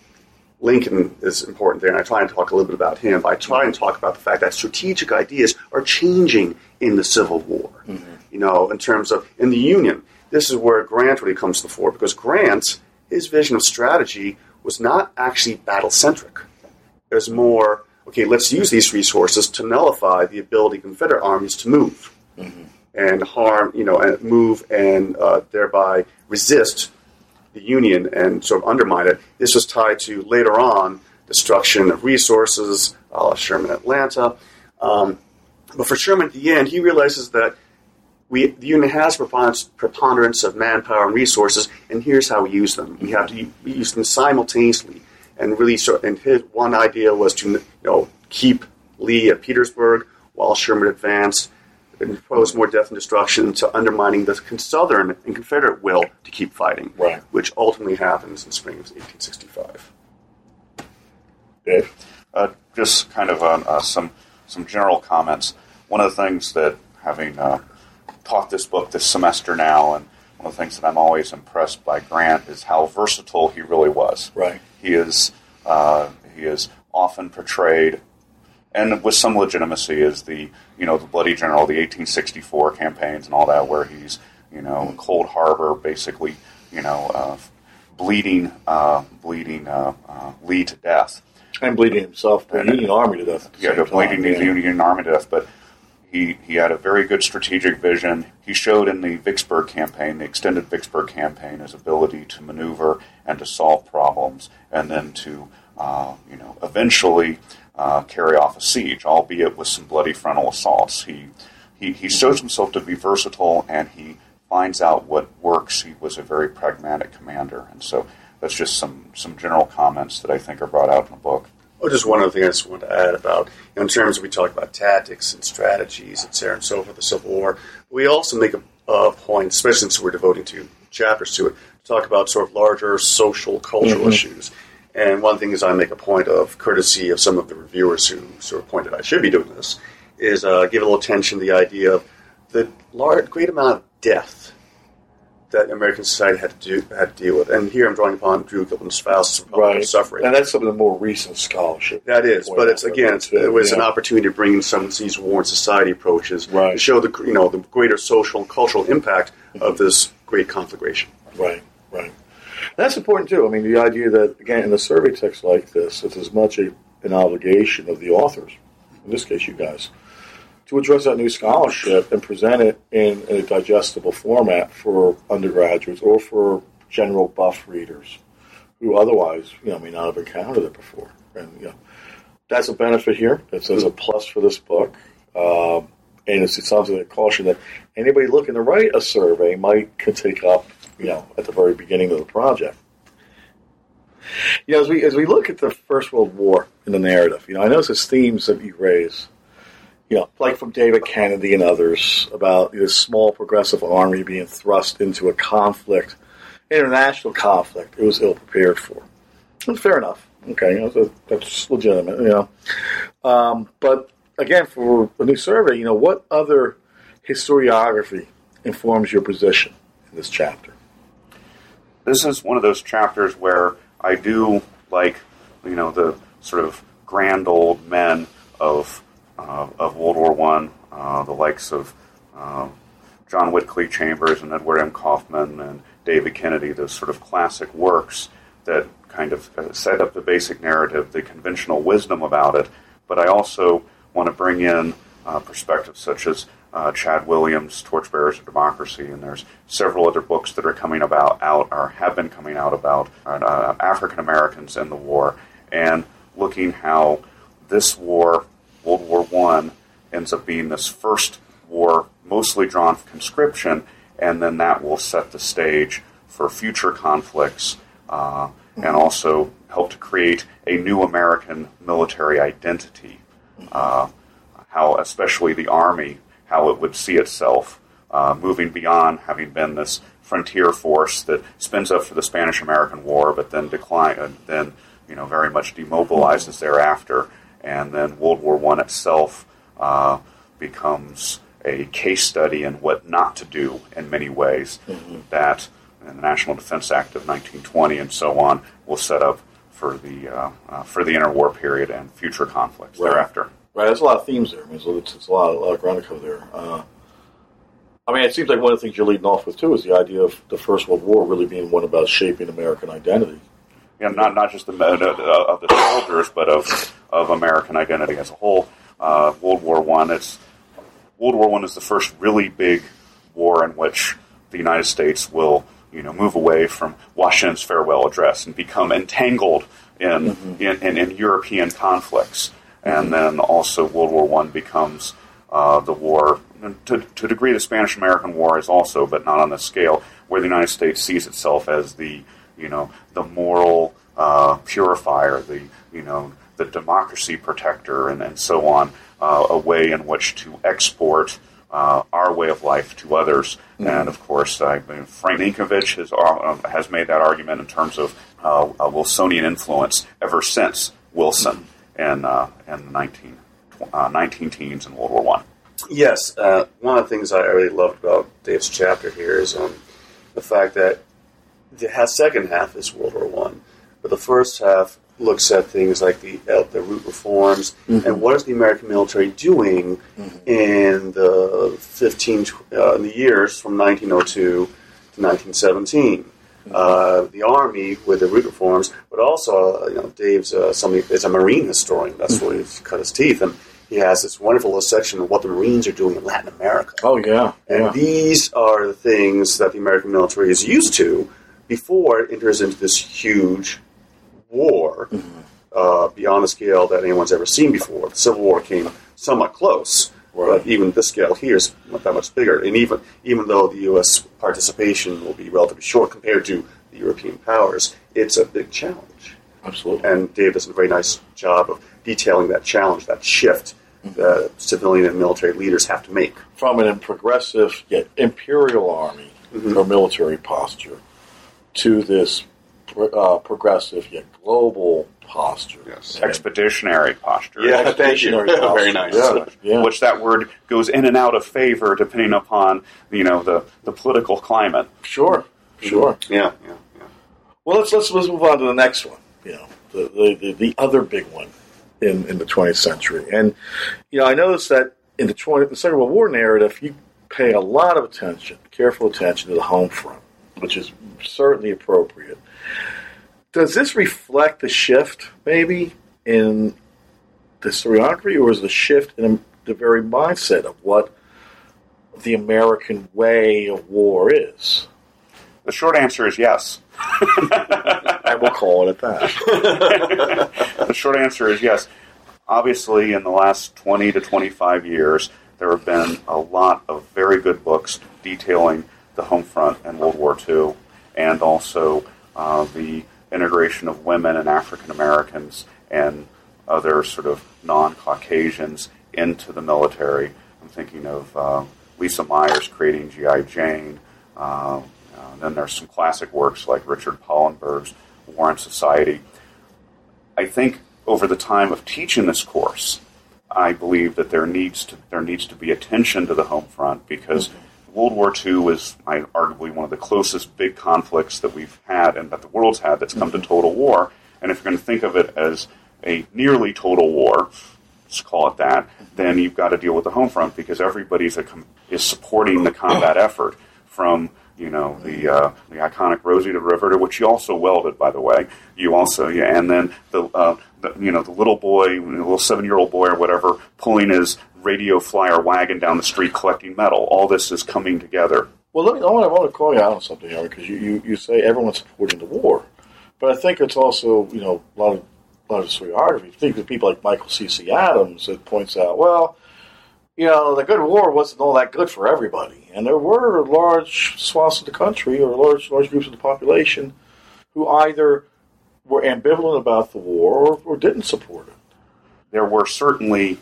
Lincoln is important there, and I try and talk a little bit about him. I try and talk about the fact that strategic ideas are changing in the Civil War. You know, in terms of in the Union, this is where Grant really comes to the fore because Grant, his vision of strategy was not actually battle centric. It was more okay. Let's use these resources to nullify the ability of Confederate armies to move and harm, you know, and move and uh, thereby resist the Union and sort of undermine it. This was tied to later on destruction of resources, a la Sherman Atlanta. Um, but for Sherman, at the end, he realizes that we, the Union has preponderance, preponderance of manpower and resources, and here's how we use them. We have to use them simultaneously, and really. So, and his one idea was to you know keep Lee at Petersburg while Sherman advanced and propose more death and destruction to undermining the Southern and Confederate will to keep fighting, Right. which ultimately happens in spring of 1865. Dave? Uh, just kind of on uh, some some general comments. One of the things that having uh, taught this book this semester now, and one of the things that I'm always impressed by Grant is how versatile he really was. Right. He is uh, he is often portrayed, and with some legitimacy, as the you know the bloody general, the 1864 campaigns and all that, where he's you know in Cold Harbor, basically you know uh, bleeding uh, bleeding uh, uh, Lee to death. And bleeding himself, the Union Army to death. Yeah, bleeding the Union Army to death, but he, he had a very good strategic vision. He showed in the Vicksburg campaign, the extended Vicksburg campaign, his ability to maneuver and to solve problems, and then to uh, you know eventually uh, carry off a siege, albeit with some bloody frontal assaults. He, he he shows himself to be versatile, and he finds out what works. He was a very pragmatic commander, and so that's just some some general comments that I think are brought out in the book. Oh, just one other thing I just want to add about, you know, in terms of we talk about tactics and strategies, et cetera, and so forth, the Civil War. We also make a, a point, especially since we're devoting two chapters to it, to talk about sort of larger social, cultural issues. And one thing is I make a point of, courtesy of some of the reviewers who sort of pointed I should be doing this, is uh, give a little attention to the idea of the large, great amount of death that American society had to do had to deal with. And here I'm drawing upon Drew Gilpin's Faust Right. suffering. And that's some of the more recent scholarship. That is, but it's again, it's, it was an opportunity to bring in some of these war and society approaches Right. to show the you know the greater social and cultural impact of this great conflagration. Right, right. And that's important too. I mean, the idea that again in a survey text like this, it's as much a, an obligation of the authors, in this case, you guys, to address that new scholarship and present it in a digestible format for undergraduates or for general buff readers who otherwise, you know, may not have encountered it before. And you know, that's a benefit here. It's, it's a plus for this book. Um, and it's, it's something that caution that anybody looking to write a survey might could take up, you know, at the very beginning of the project. You know, as we as we look at the First World War in the narrative, you know, I notice there's themes that you raise. You know, like from David Kennedy and others about this small progressive army being thrust into a conflict, international conflict it was ill prepared for. And fair enough. Okay, you know, that's legitimate. You know, um, but again, for a new survey, you know, what other historiography informs your position in this chapter? This is one of those chapters where I do like, you know, the sort of grand old men of of World War One, uh, the likes of uh, John Whiteclay Chambers and Edward M. Coffman and David Kennedy, those sort of classic works that kind of uh, set up the basic narrative, the conventional wisdom about it. But I also want to bring in uh, perspectives such as uh, Chad Williams' Torchbearers of Democracy, and there's several other books that are coming about out or have been coming out about uh, African Americans in the war, and looking how this war, World War One, ends up being this first war mostly drawn from conscription, and then that will set the stage for future conflicts uh, and also help to create a new American military identity. Uh, how, especially the Army, how it would see itself uh, moving beyond having been this frontier force that spins up for the Spanish American War, but then decline, uh, then you know very much demobilizes thereafter, and then World War One itself uh, becomes a case study in what not to do in many ways. Mm-hmm. That the National Defense Act of 1920 and so on will set up for the uh, uh, for the interwar period and future conflicts Right. thereafter. Right, there's a lot of themes there. I mean, it's, it's a lot, a lot of ground to cover there. Uh, I mean, it seems like one of the things you're leading off with too is the idea of the First World War really being one about shaping American identity. know, not not just the uh, of the soldiers, but of of American identity as a whole. Uh, World War One. It's World War One is the first really big war in which the United States will, you know, move away from Washington's farewell address and become entangled in in, in, in European conflicts, and then also World War One becomes uh, the war. To, to a degree, the Spanish American War is also, but not on the scale, where the United States sees itself as the, you know, the moral uh, purifier, the, you know, the democracy protector, and, and so on, uh, a way in which to export uh, our way of life to others. And of course, I mean, Frank Ninkovich has, uh, has made that argument in terms of uh, a Wilsonian influence ever since Wilson in, uh, in the 19, uh, 19 teens in World War One. Yes, uh, one of the things I really loved about Dave's chapter here is um, the fact that the ha- second half is World War One, but the first half looks at things like the uh, the root reforms and what is the American military doing in the fifteen uh, in the years from 1902 to 1917. Uh, the army with the root reforms, but also uh, you know Dave's uh, somebody is a marine historian. That's where he's cut his teeth, and he has this wonderful little section of what the Marines are doing in Latin America. Oh yeah, And yeah. these are the things that the American military is used to before it enters into this huge war mm-hmm. uh, beyond the scale that anyone's ever seen before. The Civil War came somewhat close, Right. but even this scale here is not that much bigger. And even even though the U.S. participation will be relatively short compared to the European powers, it's a big challenge. Absolutely. And Dave does a very nice job of detailing that challenge, that shift mm-hmm. that civilian and military leaders have to make. From an progressive yet imperial army mm-hmm. or military posture to this uh, progressive yet global posture. Yes. Expeditionary posture. Yeah, thank you. Posture. Very nice. Yeah, yeah. which that word goes in and out of favor depending upon you know the, the political climate. Sure, sure. Yeah, yeah, yeah. Well, let's let's let's move on to the next one. You know, the the, the, the other big one in, in the 20th century, and you know, I noticed that in the 20 the Second World War narrative, you pay a lot of attention, careful attention to the home front, which is certainly appropriate. Does this reflect the shift, maybe, in the historiography, or is the shift in the very mindset of what the American way of war is? The short answer is yes. I will call it at that. The short answer is yes. Obviously, in the last 20 to 25 years, there have been a lot of very good books detailing the home front in World War II and also uh, the integration of women and African Americans and other sort of non Caucasians into the military. I'm thinking of uh, Lisa Myers creating G.I. Jane. Uh, uh, then there's some classic works like Richard Polenberg's War and Society. I think over the time of teaching this course, I believe that there needs to there needs to be attention to the home front because World War II was arguably one of the closest big conflicts that we've had and that the world's had that's come to total war. And if you're going to think of it as a nearly total war, let's call it that, then you've got to deal with the home front because everybody's com- is supporting the combat effort from you know the uh, the iconic Rosie the Riveter, which you also welded, by the way. You also yeah, and then the, uh, the you know the little boy, the little seven year old boy or whatever, pulling his radio flyer wagon down the street collecting metal. All this is coming together. Well, let me. I want to, I want to call you out on something here because you, you, you say everyone's supporting the war, but I think it's also you know a lot of a lot of historiography. Think of people like Michael C. C. Adams that points out well you know, the good war wasn't all that good for everybody. And there were large swaths of the country or large, large groups of the population who either were ambivalent about the war or, or didn't support it. There were certainly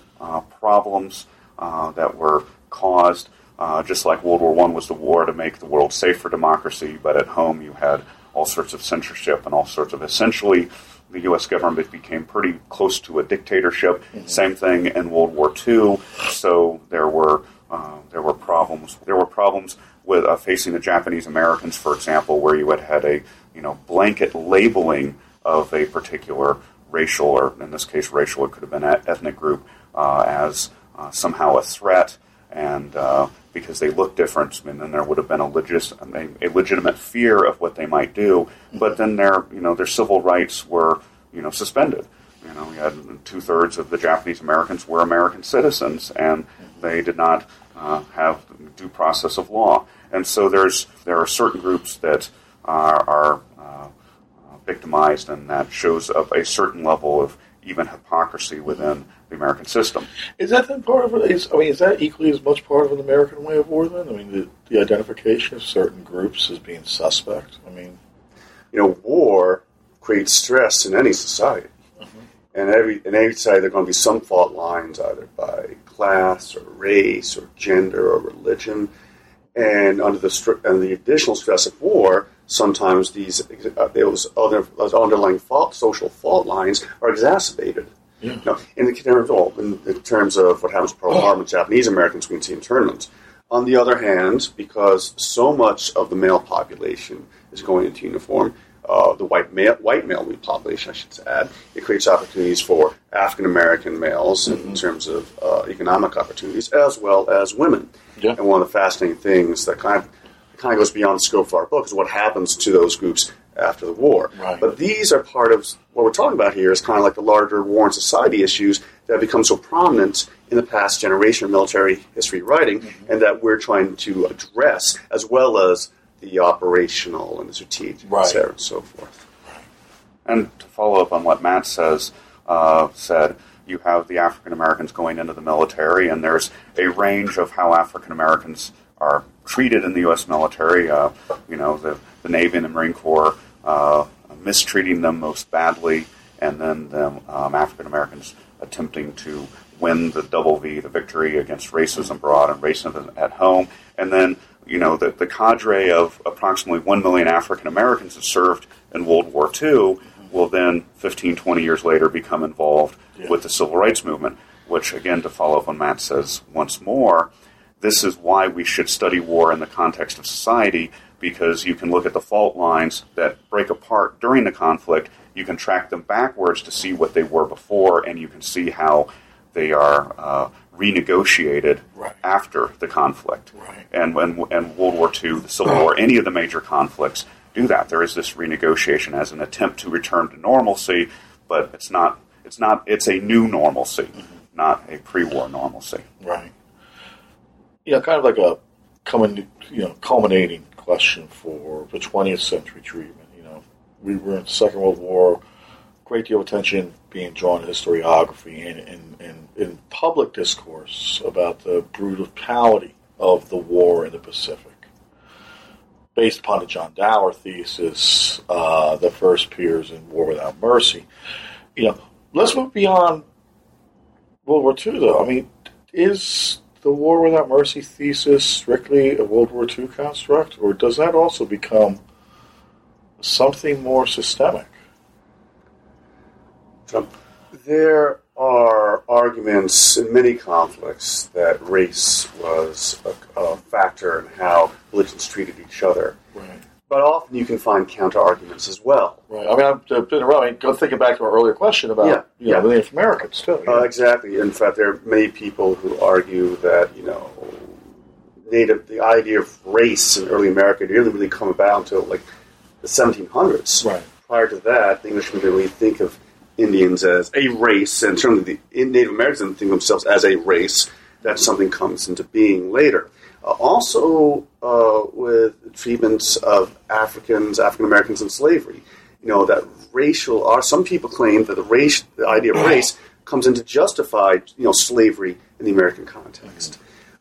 problems uh, that were caused, uh, just like World War One was the war to make the world safe for democracy, but at home you had all sorts of censorship and all sorts of essentially the U.S. government became pretty close to a dictatorship. Mm-hmm. Same thing in World War II. So there were uh, there were problems. There were problems with uh, facing the Japanese Americans, for example, where you had had a you know blanket labeling of a particular racial, or in this case, racial. It could have been ethnic group uh, as uh, somehow a threat, and uh, because they look different, and then there would have been a, legis- a, legitimate fear of what they might do. But then their, you know, their civil rights were, you know, suspended. You know, we had two thirds of the Japanese Americans were American citizens, and they did not uh, have due process of law. And so there's there are certain groups that are, are uh, victimized, and that shows up a certain level of even hypocrisy within the American system. Is that then part of it? Is, I mean, is that equally as much part of an American way of war? Then, I mean, the, the identification of certain groups as being suspect. I mean, you know, war creates stress in any society, mm-hmm. and every in every society there are going to be some fault lines either by class or race or gender or religion, and under the and the additional stress of war. Sometimes these uh, those other those underlying fault, social fault lines are exacerbated yeah. No, in the terms of in, in terms of what happens to Pearl Harbor with Japanese Americans, we can see internment. On the other hand, because so much of the male population is going into uniform, uh, the white male white male population, I should add, it creates opportunities for African American males mm-hmm. in terms of uh, economic opportunities as well as women. Yeah. And one of the fascinating things that kind of kind of goes beyond the scope of our book is what happens to those groups after the war. Right. But these are part of what we're talking about here is kind of like the larger war and society issues that have become so prominent in the past generation of military history writing mm-hmm. and that we're trying to address as well as the operational and the strategic right. and so forth. And to follow up on what Matt says, uh, said, you have the African Americans going into the military, and there's a range of how African Americans are treated in the U.S. military. Uh, you know, the, the Navy and the Marine Corps uh, mistreating them most badly, and then the um, African Americans attempting to win the double V, the victory against racism abroad and racism at home, and then you know the, the cadre of approximately 1 million African Americans that served in World War II will then 15, 20 years later become involved yeah. with the civil rights movement, which again, to follow up on Matt says once more, this is why we should study war in the context of society because you can look at the fault lines that break apart during the conflict. You can track them backwards to see what they were before, and you can see how they are uh, renegotiated right. after the conflict. Right. And when and World War II, the Civil War, any of the major conflicts do that. There is this renegotiation as an attempt to return to normalcy, but it's not. It's not. It's a new normalcy, mm-hmm. not a pre-war normalcy. Right know, kind of like a coming, you know, culminating question for the 20th century treatment. You know, we were in the Second World War, great deal of attention being drawn to historiography and, and, and in public discourse about the brutality of the war in the Pacific. based upon the John Dower thesis, uh, the first peers in War Without Mercy. You know, let's move beyond World War II, though. I mean, is the War Without Mercy thesis strictly a World War II construct, or does that also become something more systemic? Trump. There are arguments in many conflicts that race was a, a factor in how religions treated each other. Right. But often you can find counter arguments as well. Right. I mean, I've I've been around. I mean, go thinking back to our earlier question about Yeah, you know, yeah. the Native Americans too. Uh, exactly. In fact, there are many people who argue that you know, native the idea of race in early America didn't really come about until like the 1700s. Right. Prior to that, the Englishmen didn't really think of Indians as a race, and certainly the Native Americans didn't think of themselves as a race. That something comes into being later. Uh, also, uh, with treatments of Africans, African Americans and slavery, you know that racial. Are some people claim that the race, the idea of race, comes in to justify you know slavery in the American context.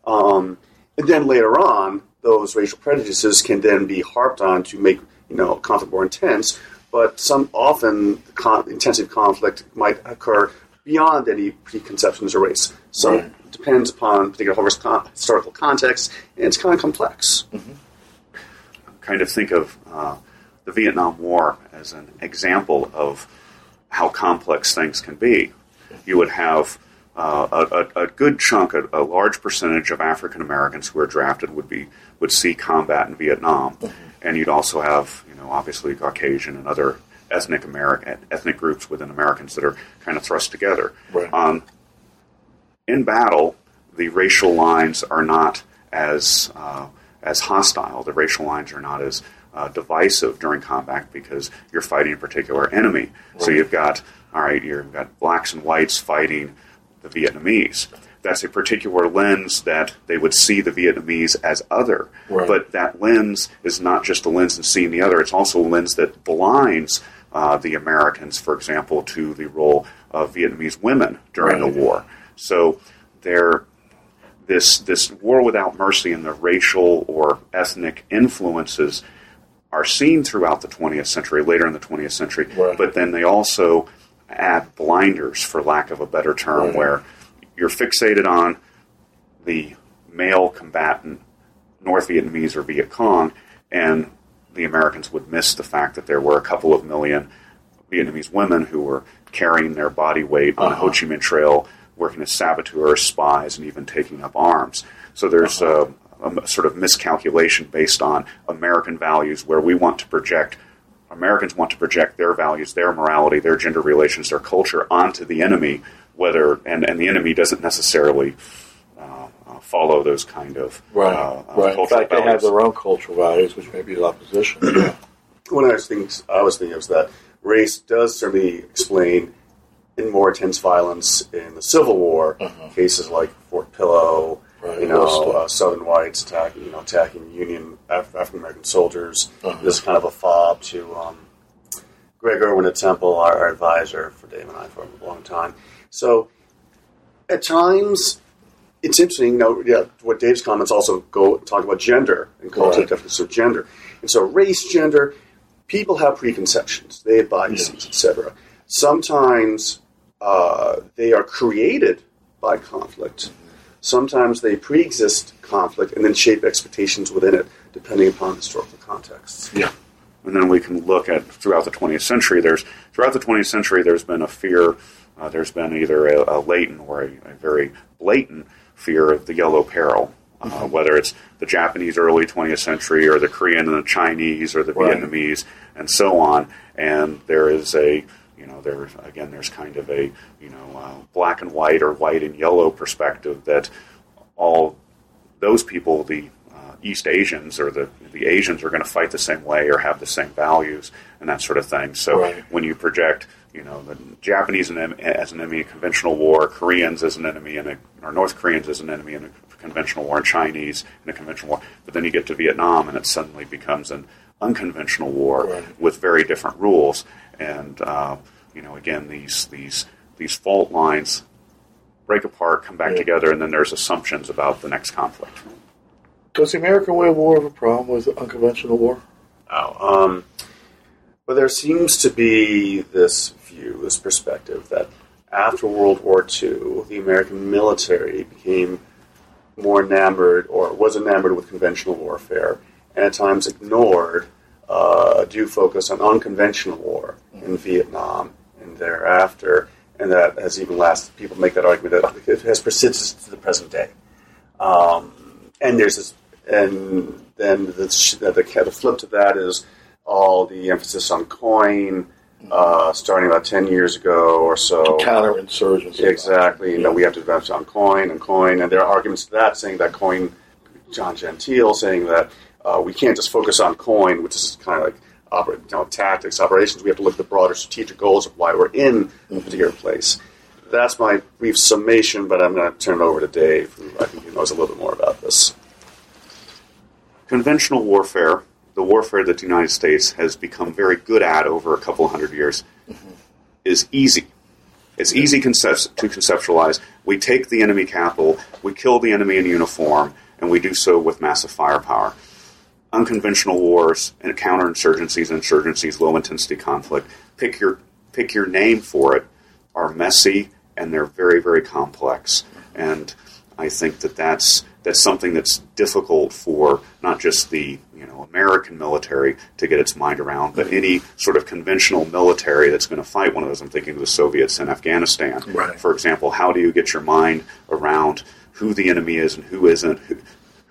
Um, and then later on, those racial prejudices can then be harped on to make you know conflict more intense. But some often con- intensive conflict might occur beyond any preconceptions of race. So Right. it depends upon particular con- historical context, and it's kind of complex. kind of think of uh, the Vietnam War as an example of how complex things can be. You would have uh, a, a, a good chunk, a, a large percentage of African Americans who are drafted would be would see combat in Vietnam, and you'd also have, you know, obviously Caucasian and other ethnic American ethnic groups within Americans that are kind of thrust together. Right. Um, in battle, the racial lines are not as uh, as hostile. The racial lines are not as uh, divisive during combat because you're fighting a particular enemy. So you've got all right, you've got blacks and whites fighting the Vietnamese. That's a particular lens that they would see the Vietnamese as other. Right. But that lens is not just a lens of seeing the other; it's also a lens that blinds uh, the Americans, for example, to the role of Vietnamese women during Right. the war. So there, this this war without mercy and the racial or ethnic influences are seen throughout the 20th century, later in the 20th century, Right. but then they also add blinders, for lack of a better term, Right. where you're fixated on the male combatant, North Vietnamese or Viet Cong, and the Americans would miss the fact that there were a couple of million Vietnamese women who were carrying their body weight on the uh-huh. Ho Chi Minh Trail, working as saboteurs, spies, and even taking up arms. So there's uh-huh. a, a sort of miscalculation based on American values where we want to project. Americans want to project their values, their morality, their gender relations, their culture onto the enemy, whether and, and the enemy doesn't necessarily uh, uh, follow those kind of Right. uh, uh, right. In cultural fact, they have their own cultural values, which may be the opposition. One of the things I was thinking of was that race does certainly explain in more intense violence in the Civil War, cases like Fort Pillow, Right, you know, uh, Southern whites attacking, you know, attacking Union Af- African American soldiers. This is kind of a fob to um, Greg Urwin at Temple, our, our advisor for Dave and I for a long time. So, at times, it's interesting. You know, yeah, what Dave's comments also go talk about gender and cultural Right. definitions of gender, and so race, gender. People have preconceptions. They have biases, etc. Sometimes uh, they are created by conflict. Sometimes they pre-exist conflict and then shape expectations within it, depending upon historical contexts. Yeah. and then we can look at throughout the 20th century. There's throughout the 20th century, there's been a fear. Uh, there's been either a, a latent or a, a very blatant fear of the yellow peril, uh, whether it's the Japanese early 20th century or the Korean and the Chinese or the Right. Vietnamese and so on. And there is a you know there again there's kind of a you know uh, black and white or white and yellow perspective that all those people, the uh, East Asians or the the Asians, are going to fight the same way or have the same values and that sort of thing. So Right. when you project, you know, the Japanese as an enemy in a conventional war, Koreans as an enemy in a, or North Koreans as an enemy in a conventional war, and Chinese in a conventional war, but then you get to Vietnam and it suddenly becomes an unconventional war Right. with very different rules. And uh, you know, again, these these these fault lines break apart, come back Yeah. together, and then there's assumptions about the next conflict. Does the American way of war have a problem with unconventional war? Oh, um, but there seems to be this view, this perspective that after World War II, the American military became more enamored or was enamored with conventional warfare and at times ignored uh, due focus on unconventional war in Vietnam and thereafter. And that has even lasted, people make that argument that it has persisted to the present day. Um, and there's this, and then the, the, the flip to that is all the emphasis on coin, uh, starting about 10 years ago or so. Counterinsurgency. Exactly. You know, we have to invest on coin and coin, and there are arguments to that saying that coin, Gian Gentile saying that uh, we can't just focus on coin, which is kind of like oper- you know, tactics, operations. We have to look at the broader strategic goals of why we're in a particular place. That's my brief summation, but I'm going to turn it over to Dave, who I think knows a little bit more about this. Conventional warfare, the warfare that the United States has become very good at over a couple hundred years, is easy. It's easy concept- to conceptualize. We take the enemy capital, we kill the enemy in uniform, and we do so with massive firepower. Unconventional wars and counterinsurgencies, insurgencies, low intensity conflict, pick your pick your name for it, are messy and they're very very complex. And I think that that's that's something that's difficult for not just the you know American military to get its mind around, but any sort of conventional military that's going to fight one of those. I'm thinking of the Soviets in Afghanistan, Right. for example. How do you get your mind around who the enemy is and who isn't? Who,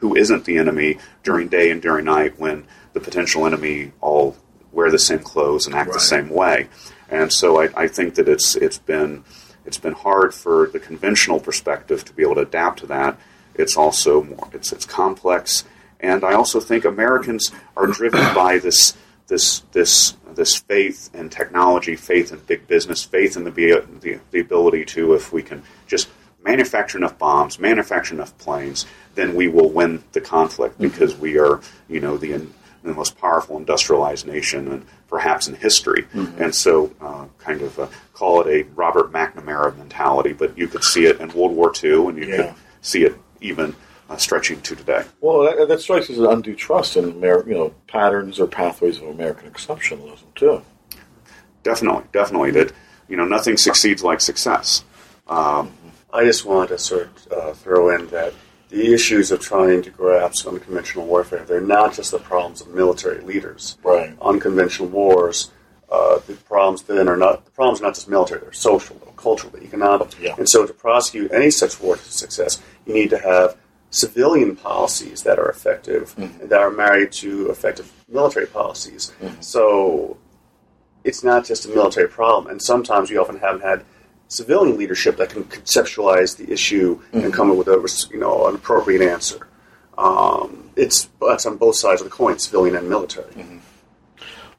who isn't the enemy during day and during night when the potential enemy all wear the same clothes and act the same way? And so I, I think that it's it's been it's been hard for the conventional perspective to be able to adapt to that. It's also more it's it's complex, and I also think Americans are driven by this this this this faith in technology, faith in big business, faith in the the, the ability to if we can just manufacture enough bombs, manufacture enough planes, then we will win the conflict because we are you know the the most powerful industrialized nation and perhaps in history. And so, uh, kind of uh, call it a Robert McNamara mentality, but you could see it in World War II, and you Yeah. could see it even uh, stretching to today. Well, that, that strikes as an undue trust in Amer- you know patterns or pathways of American exceptionalism too. Definitely, definitely that you know nothing succeeds like success. Um, I just want to sort of uh, throw in that the issues of trying to grasp unconventional warfare, they're not just the problems of military leaders. Right. Unconventional wars, uh, the problems then are not, the problems are not just military, they're social, they're cultural, they're economic. Yeah. And so to prosecute any such war to success, you need to have civilian policies that are effective and that are married to effective military policies. So it's not just a military problem, and sometimes we often haven't had civilian leadership that can conceptualize the issue and come up with a you know an appropriate answer. Um, it's that's on both sides of the coin, civilian and military.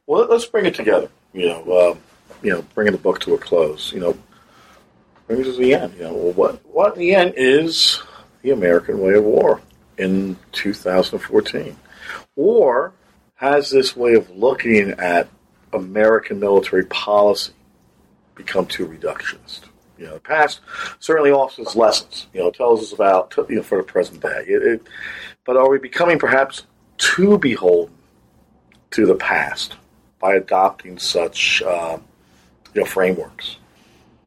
Well, let- let's bring it together. You know, uh, you know, bringing the book to a close. You know, bring it to the end. You know, well, what what in the end is the American way of war in 2014, or has this way of looking at American military policy become too reductionist? You know, the past certainly offers lessons. You know, tells us about you know for the present day. It, it, but are we becoming perhaps too beholden to the past by adopting such uh, you know frameworks?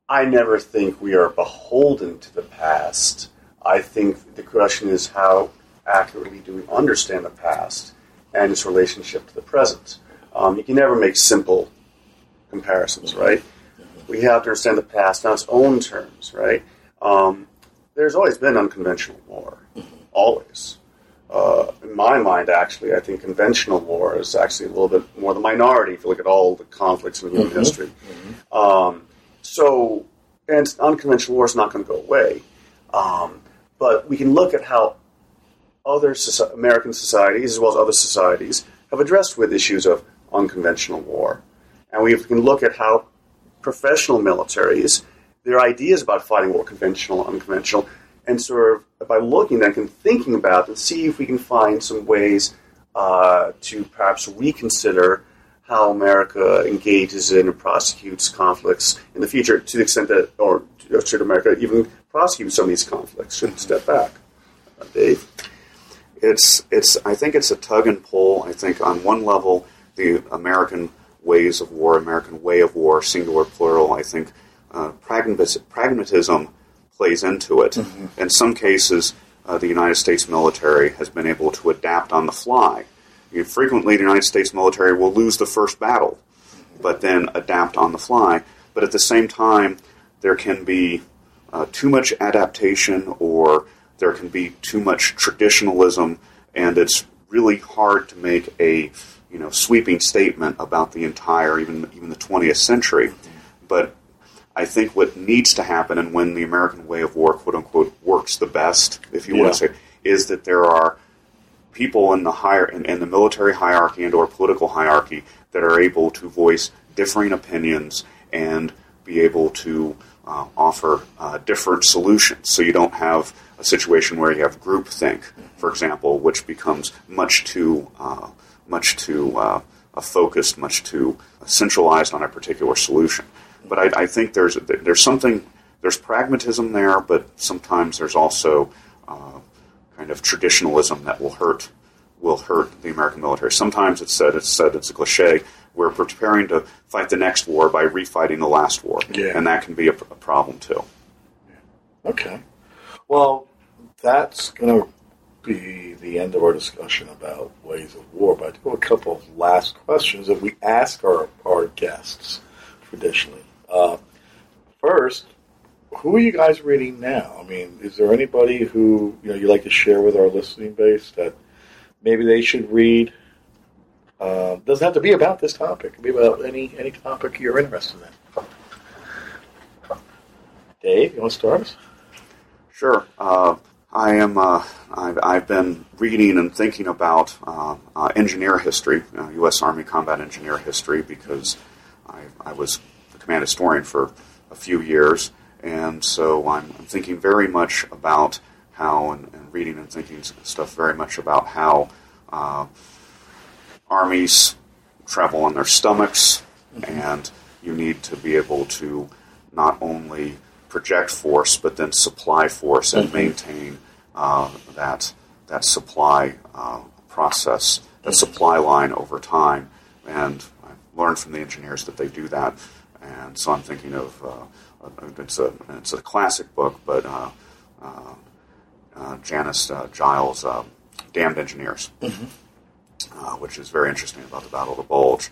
I never think we are beholden to the past. I think the question is how accurately do we understand the past and its relationship to the present. Um, you can never make simple comparisons, right? We have to understand the past on its own terms, right? Um, there's always been unconventional war, always. Uh, in my mind, actually, I think conventional war is actually a little bit more the minority if you look at all the conflicts in human history. Um, so, and unconventional war is not going to go away. Um, but we can look at how other American societies, as well as other societies, have addressed with issues of unconventional war. And we can look at how professional militaries, their ideas about fighting war, conventional, unconventional, and sort of by looking at and thinking about and see if we can find some ways uh, to perhaps reconsider how America engages in and prosecutes conflicts in the future to the extent that, or should America even prosecute some of these conflicts? Should step back? Uh, Dave? it's it's I think it's a tug and pull. I think on one level the American ways of war, American way of war, singular plural. I think uh, pragmatism plays into it. Mm-hmm. In some cases, uh, the United States military has been able to adapt on the fly. You know, frequently, the United States military will lose the first battle, but then adapt on the fly. But at the same time, there can be uh, too much adaptation or there can be too much traditionalism, and it's really hard to make a you know sweeping statement about the entire even even the 20th century. But I think what needs to happen, and when the American way of war, quote unquote, works the best, if you yeah. want to say, is that there are people in the higher in, in the military hierarchy and or political hierarchy that are able to voice differing opinions and be able to uh, offer uh, different solutions. So you don't have a situation where you have groupthink, for example, which becomes much too uh, much too uh, focused, much too centralized on a particular solution. But I, I, think there's there's something there's pragmatism there, but sometimes there's also uh, kind of traditionalism that will hurt will hurt the American military. Sometimes it's said it's said it's a cliche. We're preparing to fight the next war by refighting the last war, yeah. and that can be a, a problem too. Okay. Well, that's going to be the end of our discussion about ways of war. But I do have a couple of last questions that we ask our, our guests traditionally. Uh, first, who are you guys reading now? I mean, is there anybody who you know you like to share with our listening base that maybe they should read? Uh, doesn't have to be about this topic. It can be about any any topic you're interested in. Dave, you want to start us? Sure. Uh, I am. Uh, I've, I've, been reading and thinking about uh, uh engineer history, U.S. Uh, Army combat engineer history, because I, I, was the command historian for a few years, and so I'm, I'm thinking very much about how, and, and, reading and thinking stuff very much about how uh, armies travel on their stomachs, mm-hmm. and you need to be able to not only project force, but then supply force and mm-hmm. maintain uh, that that supply uh, process, that supply line over time. And I've learned from the engineers that they do that. And so I'm thinking of uh, it's a it's a classic book, but uh, uh, uh, Janice Giles' Damned Engineers, mm-hmm. which is very interesting about the Battle of the Bulge.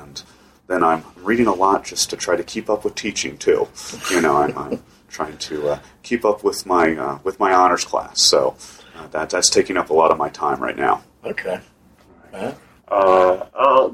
and then I'm reading a lot just to try to keep up with teaching too. You know, I'm, I'm trying to uh, keep up with my uh, with my honors class. So uh, that that's taking up a lot of my time right now. Okay. Right. Uh,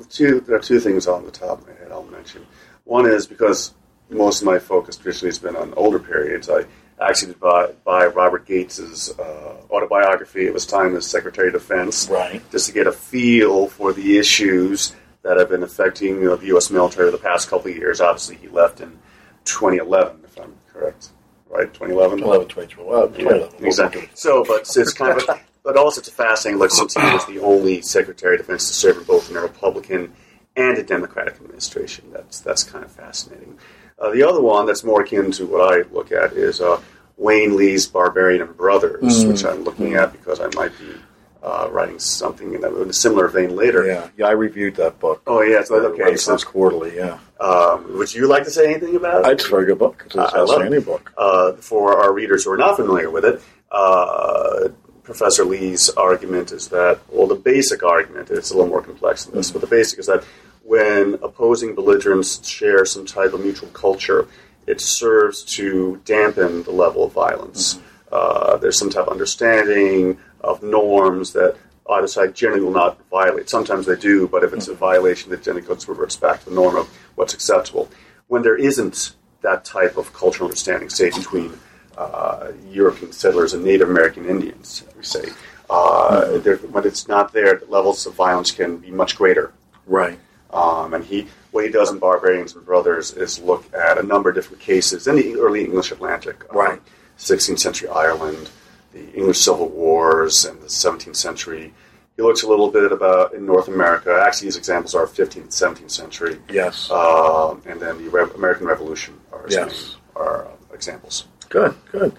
two, there are two things on the top of my head I'll mention. One is because most of my focus traditionally has been on older periods. I actually did buy, buy Robert Gates's uh, autobiography It was time as Secretary of Defense, right. just to get a feel for the issues that have been affecting you know, the U.S. military over the past couple of years. Obviously, he left in 2011, if I'm correct? Right, 2011? 11, 2012. 2011. Yeah, exactly. So, but it's kind of, a, but also it's a fascinating look since he was the only Secretary of Defense to serve in both in a Republican and a Democratic administration. That's that's kind of fascinating. Uh, the other one that's more akin to what I look at is uh, Wayne Lee's Barbarian and Brothers, mm. which I'm looking at because I might be uh, writing something in a, in a, similar vein later. Yeah, yeah, I reviewed that book. Oh yeah, so okay. So quarterly, yeah. Um, would you like to say anything about it? It's a very good book. It's fascinating book. Uh, for our readers who are not familiar with it, uh, Professor Lee's argument is that, well, the basic argument, it's a little more complex than this, mm-hmm. but the basic is that when opposing belligerents share some type of mutual culture, it serves to dampen the level of violence. Mm-hmm. Uh, there's some type of understanding of norms that either side generally will not violate. Sometimes they do, but if it's a violation, it generally goes reverts back to the norm of what's acceptable. When there isn't that type of cultural understanding, say between uh, European settlers and Native American Indians, we say, uh, there, when it's not there, the levels of violence can be much greater. Right. Um, and he, what he does in Barbarians and Brothers is look at a number of different cases in the early English Atlantic, um, right. 16th century Ireland, the English Civil Wars and the 17th century. He looks a little bit about in North America. Actually, these examples are 15th, 17th century. Yes. Uh, and then the Re- American Revolution are, yes. are uh, examples. Good, good.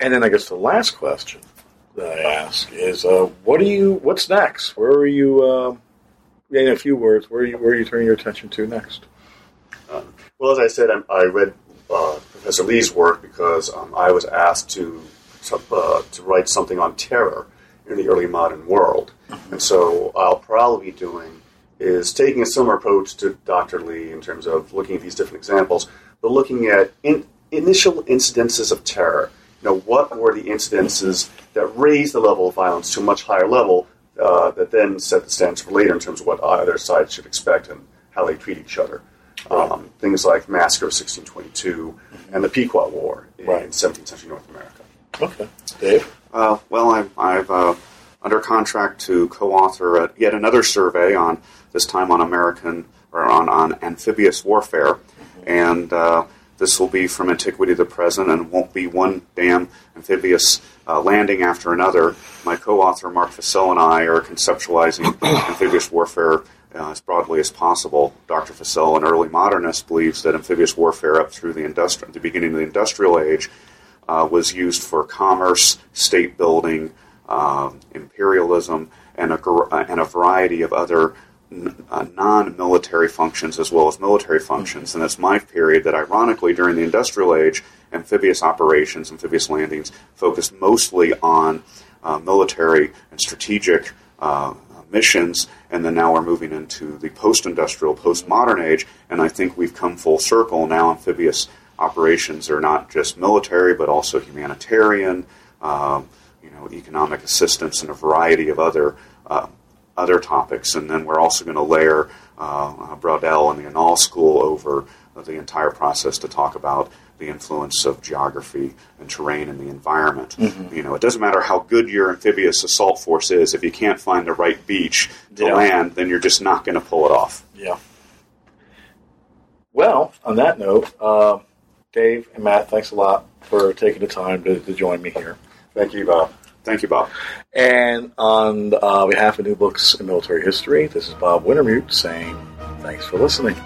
And then I guess the last question that I ask is, uh, what do you? What's next? Where are you? Uh, in a few words, where are you? Where are you turning your attention to next? Um, well, as I said, I, I read uh, Professor Lee's work because um, I was asked to uh, to, write something on terror in the early modern world, and so I'll probably be doing is taking a similar approach to Dr. Lee in terms of looking at these different examples, but looking at in, initial incidences of terror. You know, what were the incidences that raised the level of violence to a much higher level uh, that then set the standards for later in terms of what either side should expect and how they treat each other. Um, things like Massacre of 1622 mm-hmm. and the Pequot War in, right. 17th century North America. Okay. Dave? Uh, well, I'm, I've uh, under contract to co-author yet another survey on this time on American or on, on amphibious warfare, mm-hmm. and uh, this will be from antiquity to the present and won't be one damn amphibious uh, landing after another. My co author, Mark Fissel, and I are conceptualizing amphibious warfare uh, as broadly as possible. Dr. Fissel, an early modernist, believes that amphibious warfare up through the, industri- the beginning of the industrial age uh, was used for commerce, state building, um, imperialism, and a, and a variety of other uh, non-military functions as well as military functions. And it's my period that, ironically, during the industrial age, amphibious operations, amphibious landings, focused mostly on uh, military and strategic uh, missions. And then now we're moving into the post-industrial, post-modern age, and I think we've come full circle. Now amphibious operations are not just military, but also humanitarian. Um, you know, economic assistance and a variety of other uh, other topics. And then we're also going to layer uh, Braudel and the Annales School over the entire process to talk about the influence of geography and terrain and the environment. Mm-hmm. You know, it doesn't matter how good your amphibious assault force is, if you can't find the right beach to yeah. land, then you're just not going to pull it off. Yeah. Well, on that note, uh, Dave and Matt, thanks a lot for taking the time to, to join me here. Thank you, Bob. Thank you, Bob. And on uh, behalf of New Books in Military History, this is Bob Wintermute saying thanks for listening.